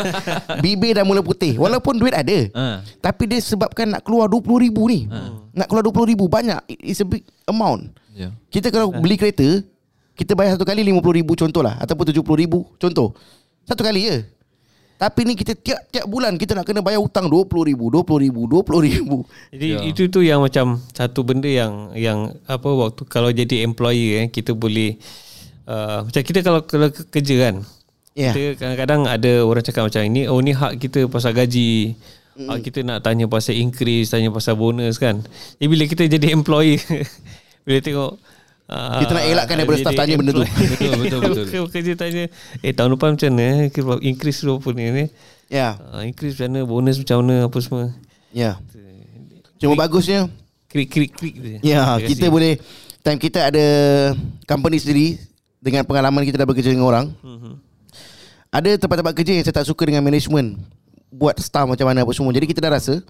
Bibir dah mula putih. Walaupun duit ada Ah. Tapi dia sebabkan nak keluar 20 ribu ni. Nak keluar 20 ribu Banyak. It's a big amount. Ya. Kita kalau beli kereta Kita bayar satu kali 50 ribu contoh lah Ataupun 70 ribu contoh. Satu kali je. Tapi ni kita tiap-tiap bulan Kita nak kena bayar hutang 20 ribu 20 ribu 20 ribu. Jadi Ya. itu tu yang macam satu benda yang yang apa waktu kalau jadi employer eh kita boleh uh, macam kita kalau kalau ke- kerja kan. Ya. Kita kadang-kadang ada orang cakap macam ini oh ni hak kita pasal gaji. Hak kita nak tanya pasal increase, tanya pasal bonus kan. Jadi bila kita jadi employer bila tengok uh, Kita nak elakkan daripada staff tanya benda tu. Betul, betul, betul. Kerja tanya Eh tahun depan macam mana eh? Increase berapa ni ni Ya uh, Increase macam mana Bonus macam mana Apa semua Ya Cuma bagusnya Krik krik krik je. Ya, kita boleh time kita ada company sendiri dengan pengalaman kita dah bekerja dengan orang. Mhm. Ada tempat-tempat kerja yang saya tak suka dengan management buat staff macam mana apa semua. Jadi kita dah rasa.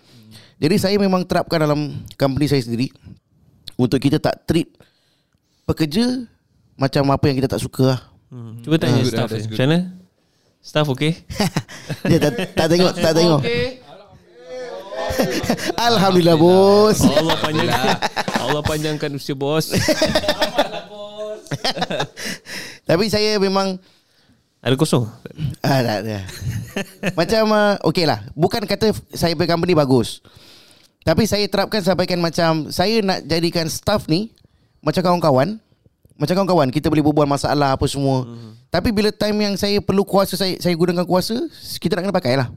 Jadi saya memang terapkan dalam company saya sendiri untuk kita tak treat pekerja macam apa yang kita tak suka lah. Hmm. Cuba tanya good, staff eh. good. Macam mana? Staff okay? Dia tak, tak tengok, tak tengok. Alhamdulillah bos. Allah panjangkan Allah panjangkan usia bos. Tapi saya memang Ada kosong? Ah, tak ada. macam uh, okey lah. Bukan kata saya punya company bagus. Tapi saya terapkan sampaikan macam saya nak jadikan staff ni macam kawan-kawan. Macam kawan-kawan kita boleh berbual masalah apa semua. Mm. Tapi bila time yang saya perlu kuasa saya saya gunakan kuasa, kita nak kena pakai lah.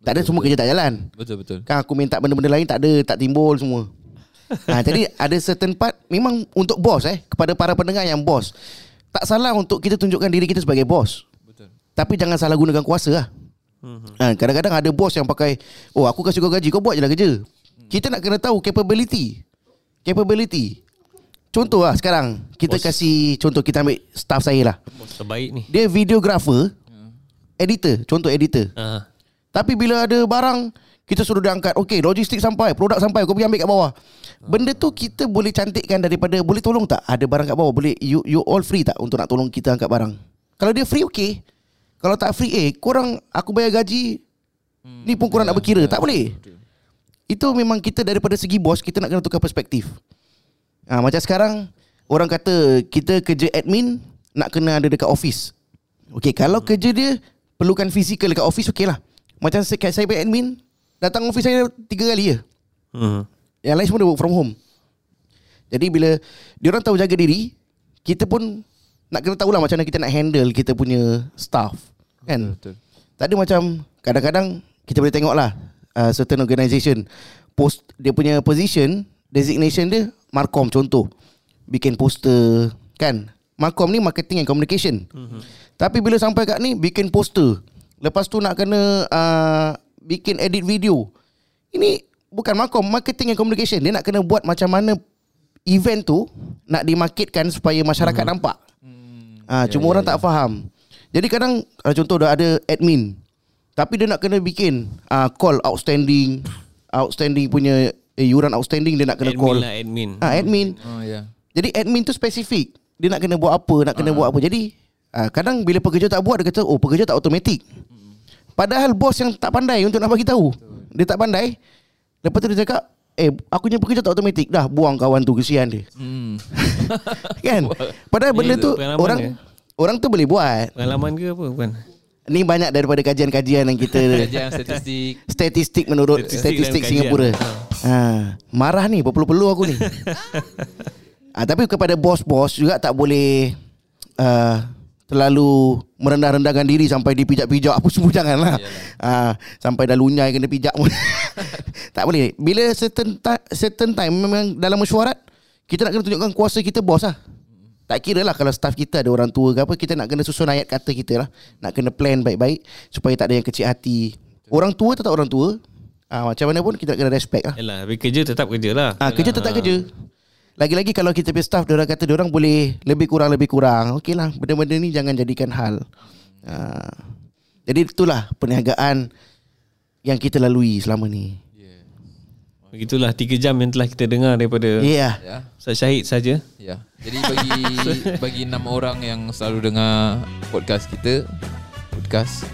Tak ada semua kerja tak jalan. Betul, betul. Kan aku minta benda-benda lain tak ada, tak timbul semua. ha, jadi ada certain part memang untuk bos eh kepada para pendengar yang bos. Tak salah untuk kita tunjukkan diri kita sebagai bos. Tapi jangan salah gunakan kuasa lah. Ha, kadang-kadang ada bos yang pakai Oh aku kasih kau gaji Kau buat je lah kerja. Kita nak kena tahu Capability. Capability. Contoh lah sekarang Kita Bos. kasih Contoh kita ambil Staff saya lah. Bos terbaik ni. Dia videographer Editor Contoh editor. Ah. Tapi bila ada barang Kita suruh dia angkat Okay logistik sampai Produk sampai Kau pergi ambil kat bawah. Benda tu kita boleh cantikkan daripada Boleh tolong tak? Ada barang kat bawah Boleh you, you all free tak Untuk nak tolong kita angkat barang? Kalau dia free okay Kalau tak free Eh korang Aku bayar gaji. Ni pun korang nak berkira Tak boleh? Itu memang kita daripada segi bos Kita nak kena tukar perspektif. Ha, Macam sekarang Orang kata Kita kerja admin Nak kena ada dekat office. Okay kalau kerja dia Perlukan fizikal dekat office Okay lah Macam saya, saya admin Datang office saya Tiga kali je. Hmm. Yang lain semua dia work from home. Jadi bila Diorang tahu jaga diri Kita pun Nak kena tahulah Macam mana kita nak handle Kita punya staff Kan? Betul. tak ada macam kadang-kadang kita boleh tengok lah uh, certain organisation post dia punya position designation dia markom contoh. Bikin poster kan? Markom ni marketing and communication. Mm-hmm. tapi bila sampai kat ni bikin poster. Lepas tu nak kena uh, bikin edit video. Ini bukan markom marketing and communication. Dia nak kena buat macam mana event tu nak dimarketkan supaya masyarakat mm-hmm. nampak Ah, Ya, cuma orang tak faham. Jadi kadang uh, contoh dah ada admin tapi dia nak kena bikin uh, call outstanding outstanding punya eh, yuran outstanding dia nak kena Admin call. lah admin. Ah admin. Oh, ya. Jadi admin tu spesifik. Dia nak kena buat apa, nak kena buat apa. Jadi uh, kadang bila pekerja tak buat dia kata oh pekerja tak automatik. Padahal bos yang tak pandai untuk nak bagi tahu. Dia tak pandai. Lepas tu dia cakap Eh aku punya pekerja tak automatik Dah buang kawan tu Kesian dia Hmm. Kan Padahal benda tu pengalaman Orang ke? Orang tu boleh buat Pengalaman ke apa bukan? Ni banyak daripada kajian-kajian yang kita Kajian statistik. Statistik menurut Statistik statistik, Singapura. kajian. Ha, marah ni berpeluh-peluh aku ni. ha, tapi kepada bos-bos juga tak boleh uh, terlalu merendah-rendahkan diri sampai dipijak-pijak apa semua janganlah. Ha, sampai dah lunyai kena pijak pun. tak boleh. Bila certain ta- certain time memang dalam mesyuarat kita nak kena tunjukkan kuasa kita bos lah. Tak kira lah kalau staff kita ada orang tua ke apa Kita nak kena susun ayat kata kita lah Nak kena plan baik-baik Supaya tak ada yang kecil hati Orang tua tetap orang tua Ah macam mana pun kita nak kena respect lah. Yalah, tapi kerja tetap kerja lah. Ah kerja tetap kerja. Lagi-lagi kalau kita punya staff orang kata orang boleh lebih kurang lebih kurang. Okey lah benda-benda ni jangan jadikan hal. Ah. Jadi itulah perniagaan yang kita lalui selama ni. Begitulah tiga jam yang telah kita dengar daripada Ya. Yeah. Ustaz Syahid saja. Ya. Jadi bagi bagi enam orang yang selalu dengar podcast kita, podcast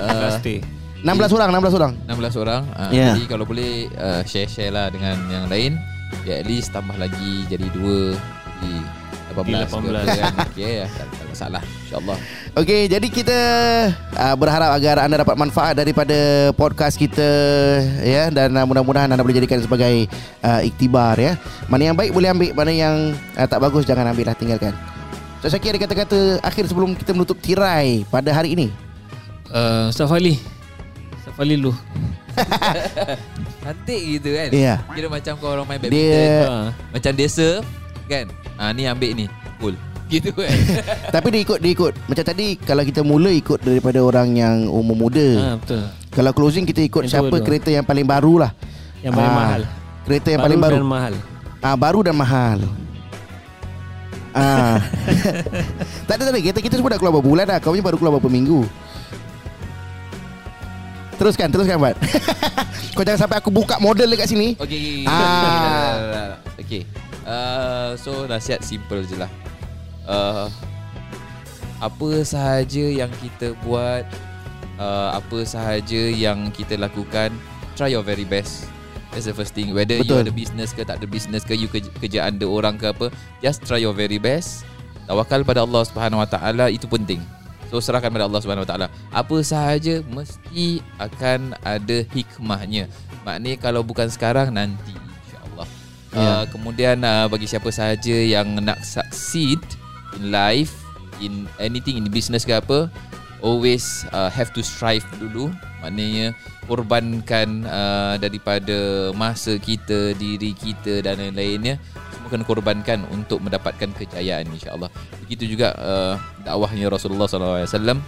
Uh, stay. 16 orang, 16 orang. 16 orang. Uh, Ya. Jadi kalau boleh uh, share-share lah dengan yang lain. Ya at least tambah lagi jadi dua jadi 18 Jadi ke 18. apa kan. Okey ya, tak, tak masalah. InsyaAllah. Okey, jadi kita uh, berharap agar anda dapat manfaat daripada podcast kita ya dan uh, mudah-mudahan anda boleh jadikan sebagai uh, iktibar ya. Mana yang baik boleh ambil, mana yang uh, tak bagus jangan ambil lah tinggalkan. So, saya kira ada kata-kata akhir sebelum kita menutup tirai pada hari ini. Uh, Ustaz Fali. Fali lu. Cantik gitu kan. Ya. Kira macam kau orang main badminton. Dia Ha. Macam dia serve kan. Ah ni ambil ni. Cool. Gitu kan. tapi dia ikut dia ikut. Macam tadi kalau kita mula ikut daripada orang yang umur muda. Ha, betul. Kalau closing kita ikut Yang siapa kereta yang paling baru lah. Yang paling Ah, mahal. Kereta yang paling baru. dan mahal. Ah baru dan mahal. Ah. tak ada tak ada. Kita kita semua dah keluar berapa bulan dah. Kau ni baru keluar berapa minggu. Teruskan, teruskan Mat. Kau jangan sampai aku buka model dekat sini. Okey. Ah. Okey. Uh, so nasihat simple je lah. Uh, apa sahaja yang kita buat, uh, apa sahaja yang kita lakukan, try your very best. That's the first thing. Whether Betul. you ada business ke tak ada business ke, you kerja, kerja under orang ke apa, just try your very best. Tawakal pada Allah Subhanahu Wa Taala itu penting. So serahkan pada Allah Subhanahu Wa Taala. Apa sahaja mesti akan ada hikmahnya. Maknanya kalau bukan sekarang nanti insya-Allah. Ya. Uh, kemudian uh, bagi siapa sahaja yang nak succeed in life, in anything in business ke apa, always uh, have to strive dulu. Maknanya korbankan uh, daripada masa kita, diri kita dan lain-lainnya kena korbankan untuk mendapatkan kejayaan insya-Allah. Begitu juga uh, dakwahnya Rasulullah SAW Allah Sallam.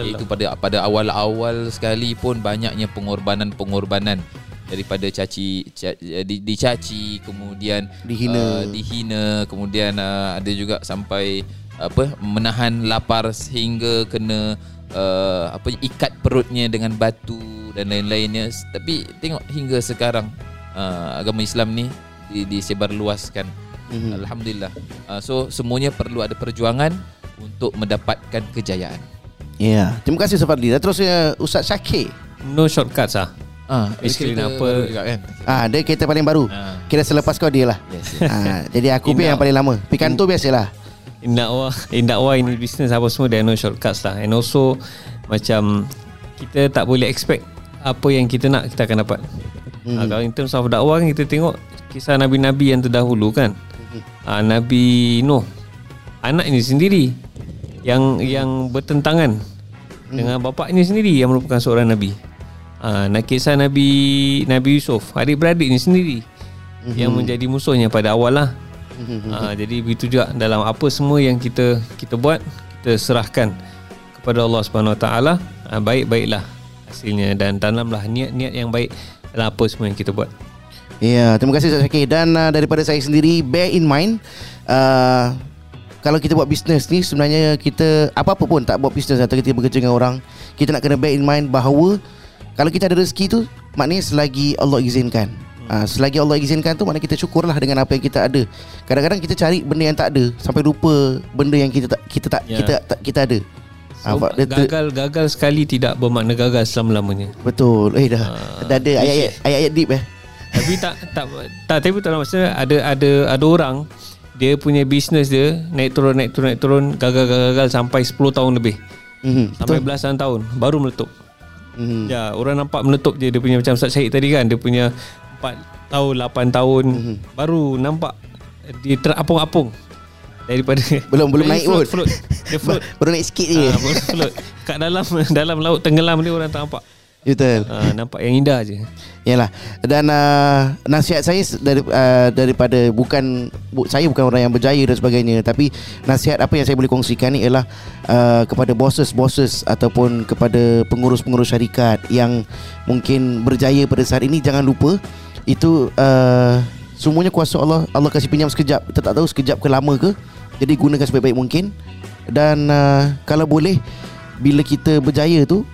Iaitu pada pada awal-awal sekali pun banyaknya pengorbanan-pengorbanan daripada caci, caci di, dicaci kemudian Dihina. uh, dihina kemudian uh, ada juga sampai apa menahan lapar sehingga kena uh, apa ikat perutnya dengan batu dan lain-lainnya tapi tengok hingga sekarang uh, agama Islam ni di, disebarluaskan Mhm. alhamdulillah uh, so semuanya perlu ada perjuangan untuk mendapatkan kejayaan Ya, terima kasih Ustaz Fadli. Dan terusnya Ustaz Syakir. No shortcuts ah. Ah, Basically kereta apa- juga kan. Ah, dia kereta paling baru. Ah. Kira selepas kau dia lah. Yes, yes. Ah, jadi aku pun yang paling lama. Pikanto biasalah. In dakwah, in dakwah ini business apa semua there are no shortcuts lah. And also macam kita tak boleh expect apa yang kita nak kita akan dapat. Hmm. Ha, kalau in terms of dakwah kan kita tengok kisah nabi-nabi yang terdahulu kan. Ha, Nabi Nuh anaknya sendiri yang yang bertentangan dengan bapaknya sendiri yang merupakan seorang nabi. Ha, nak kisah Nabi Nabi Yusuf adik-beradiknya sendiri yang menjadi musuhnya pada awal lah. Ha, jadi begitu juga dalam apa semua yang kita kita buat kita serahkan kepada Allah Subhanahu Wa Taala baik-baiklah hasilnya dan tanamlah niat-niat yang baik dalam apa semua yang kita buat. Ya, terima kasih Ustaz Syakir dan uh, daripada saya sendiri bear in mind uh, kalau kita buat bisnes ni sebenarnya kita apa-apa pun tak buat bisnes atau kita bekerja dengan orang, kita nak kena bear in mind bahawa kalau kita ada rezeki tu maknanya selagi Allah izinkan. Uh, selagi Allah izinkan tu maknanya kita syukurlah dengan apa yang kita ada. Kadang-kadang kita cari benda yang tak ada sampai lupa benda yang kita tak kita tak Ya. kita tak kita ada. Ah, So, gagal gagal sekali tidak bermakna gagal selama-lamanya. Betul. Eh dah. dah ada ayat-ayat ayat-ayat deep eh. Tapi tak tak tak tapi tak maksudnya ada ada ada orang dia punya bisnes dia naik turun naik turun naik turun gagal gagal gagal sampai 10 tahun lebih. Mhm. Sampai belasan tahun baru meletup. Mhm. Ya, orang nampak meletup je dia punya macam Ustaz Syed tadi kan, dia punya 4 tahun, 8 tahun Mhm. baru nampak dia terapung-apung daripada Belum- belum naik float, pun. float. Dia float. Baru naik sikit je. Ah, baru float. Kat dalam dalam laut tenggelam ni orang tak nampak. Betul. uh, Nampak yang indah je Yalah. Dan uh, nasihat saya dari uh, daripada bukan bu, saya bukan orang yang berjaya dan sebagainya tapi nasihat apa yang saya boleh kongsikan ni ialah uh, kepada bosses-bosses ataupun kepada pengurus-pengurus syarikat yang mungkin berjaya pada saat ini jangan lupa itu uh, semuanya kuasa Allah. Allah kasih pinjam sekejap. Kita tak tahu sekejap ke lama ke. Jadi gunakan sebaik-baik mungkin dan uh, kalau boleh bila kita berjaya tu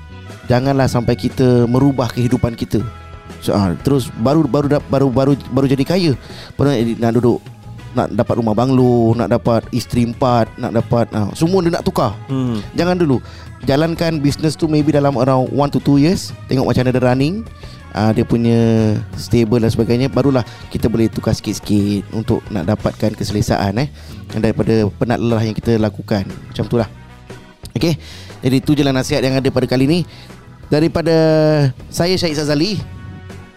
janganlah sampai kita merubah kehidupan kita. So, ah, terus baru baru baru baru baru jadi kaya. Pernah nak duduk nak dapat rumah banglo, nak dapat isteri empat, nak dapat ah, semua dia nak tukar. hmm. Jangan dulu. Jalankan bisnes tu maybe dalam around 1 to 2 years. Tengok macam mana dia running. Uh, dia punya stable dan sebagainya barulah kita boleh tukar sikit-sikit untuk nak dapatkan keselesaan eh daripada penat lelah yang kita lakukan macam itulah okey jadi itu je lah nasihat yang ada pada kali ni daripada saya Syed Sazali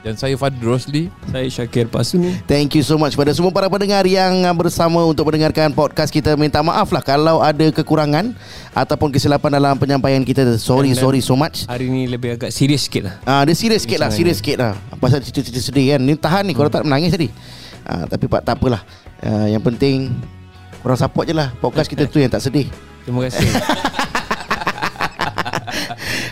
Dan saya Fadil Rosli Saya Syakir Pasuni Thank you so much pada semua para pendengar yang bersama untuk mendengarkan podcast kita. Minta maaf lah kalau ada kekurangan ataupun kesilapan dalam penyampaian kita. Sorry, Dan- sorry so much. Hari ni lebih agak serius sikit lah Ah, dia serius sikit lah, serius sikit lah. Pasal cerita-cerita sedih kan. Ni tahan ni, korang tak menangis tadi. Ah, tapi pak tak apalah. Ah, yang penting korang support je lah. Podcast kita tu yang tak sedih. Terima kasih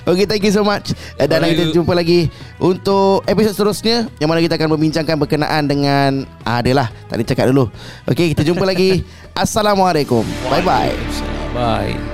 Okay, thank you so much. Eh, Dan Alright. kita jumpa lagi untuk episod seterusnya yang mana kita akan membincangkan berkenaan dengan ah, adalah tadi cakap dulu. Okay, kita jumpa lagi. Assalamualaikum. Bye bye. Bye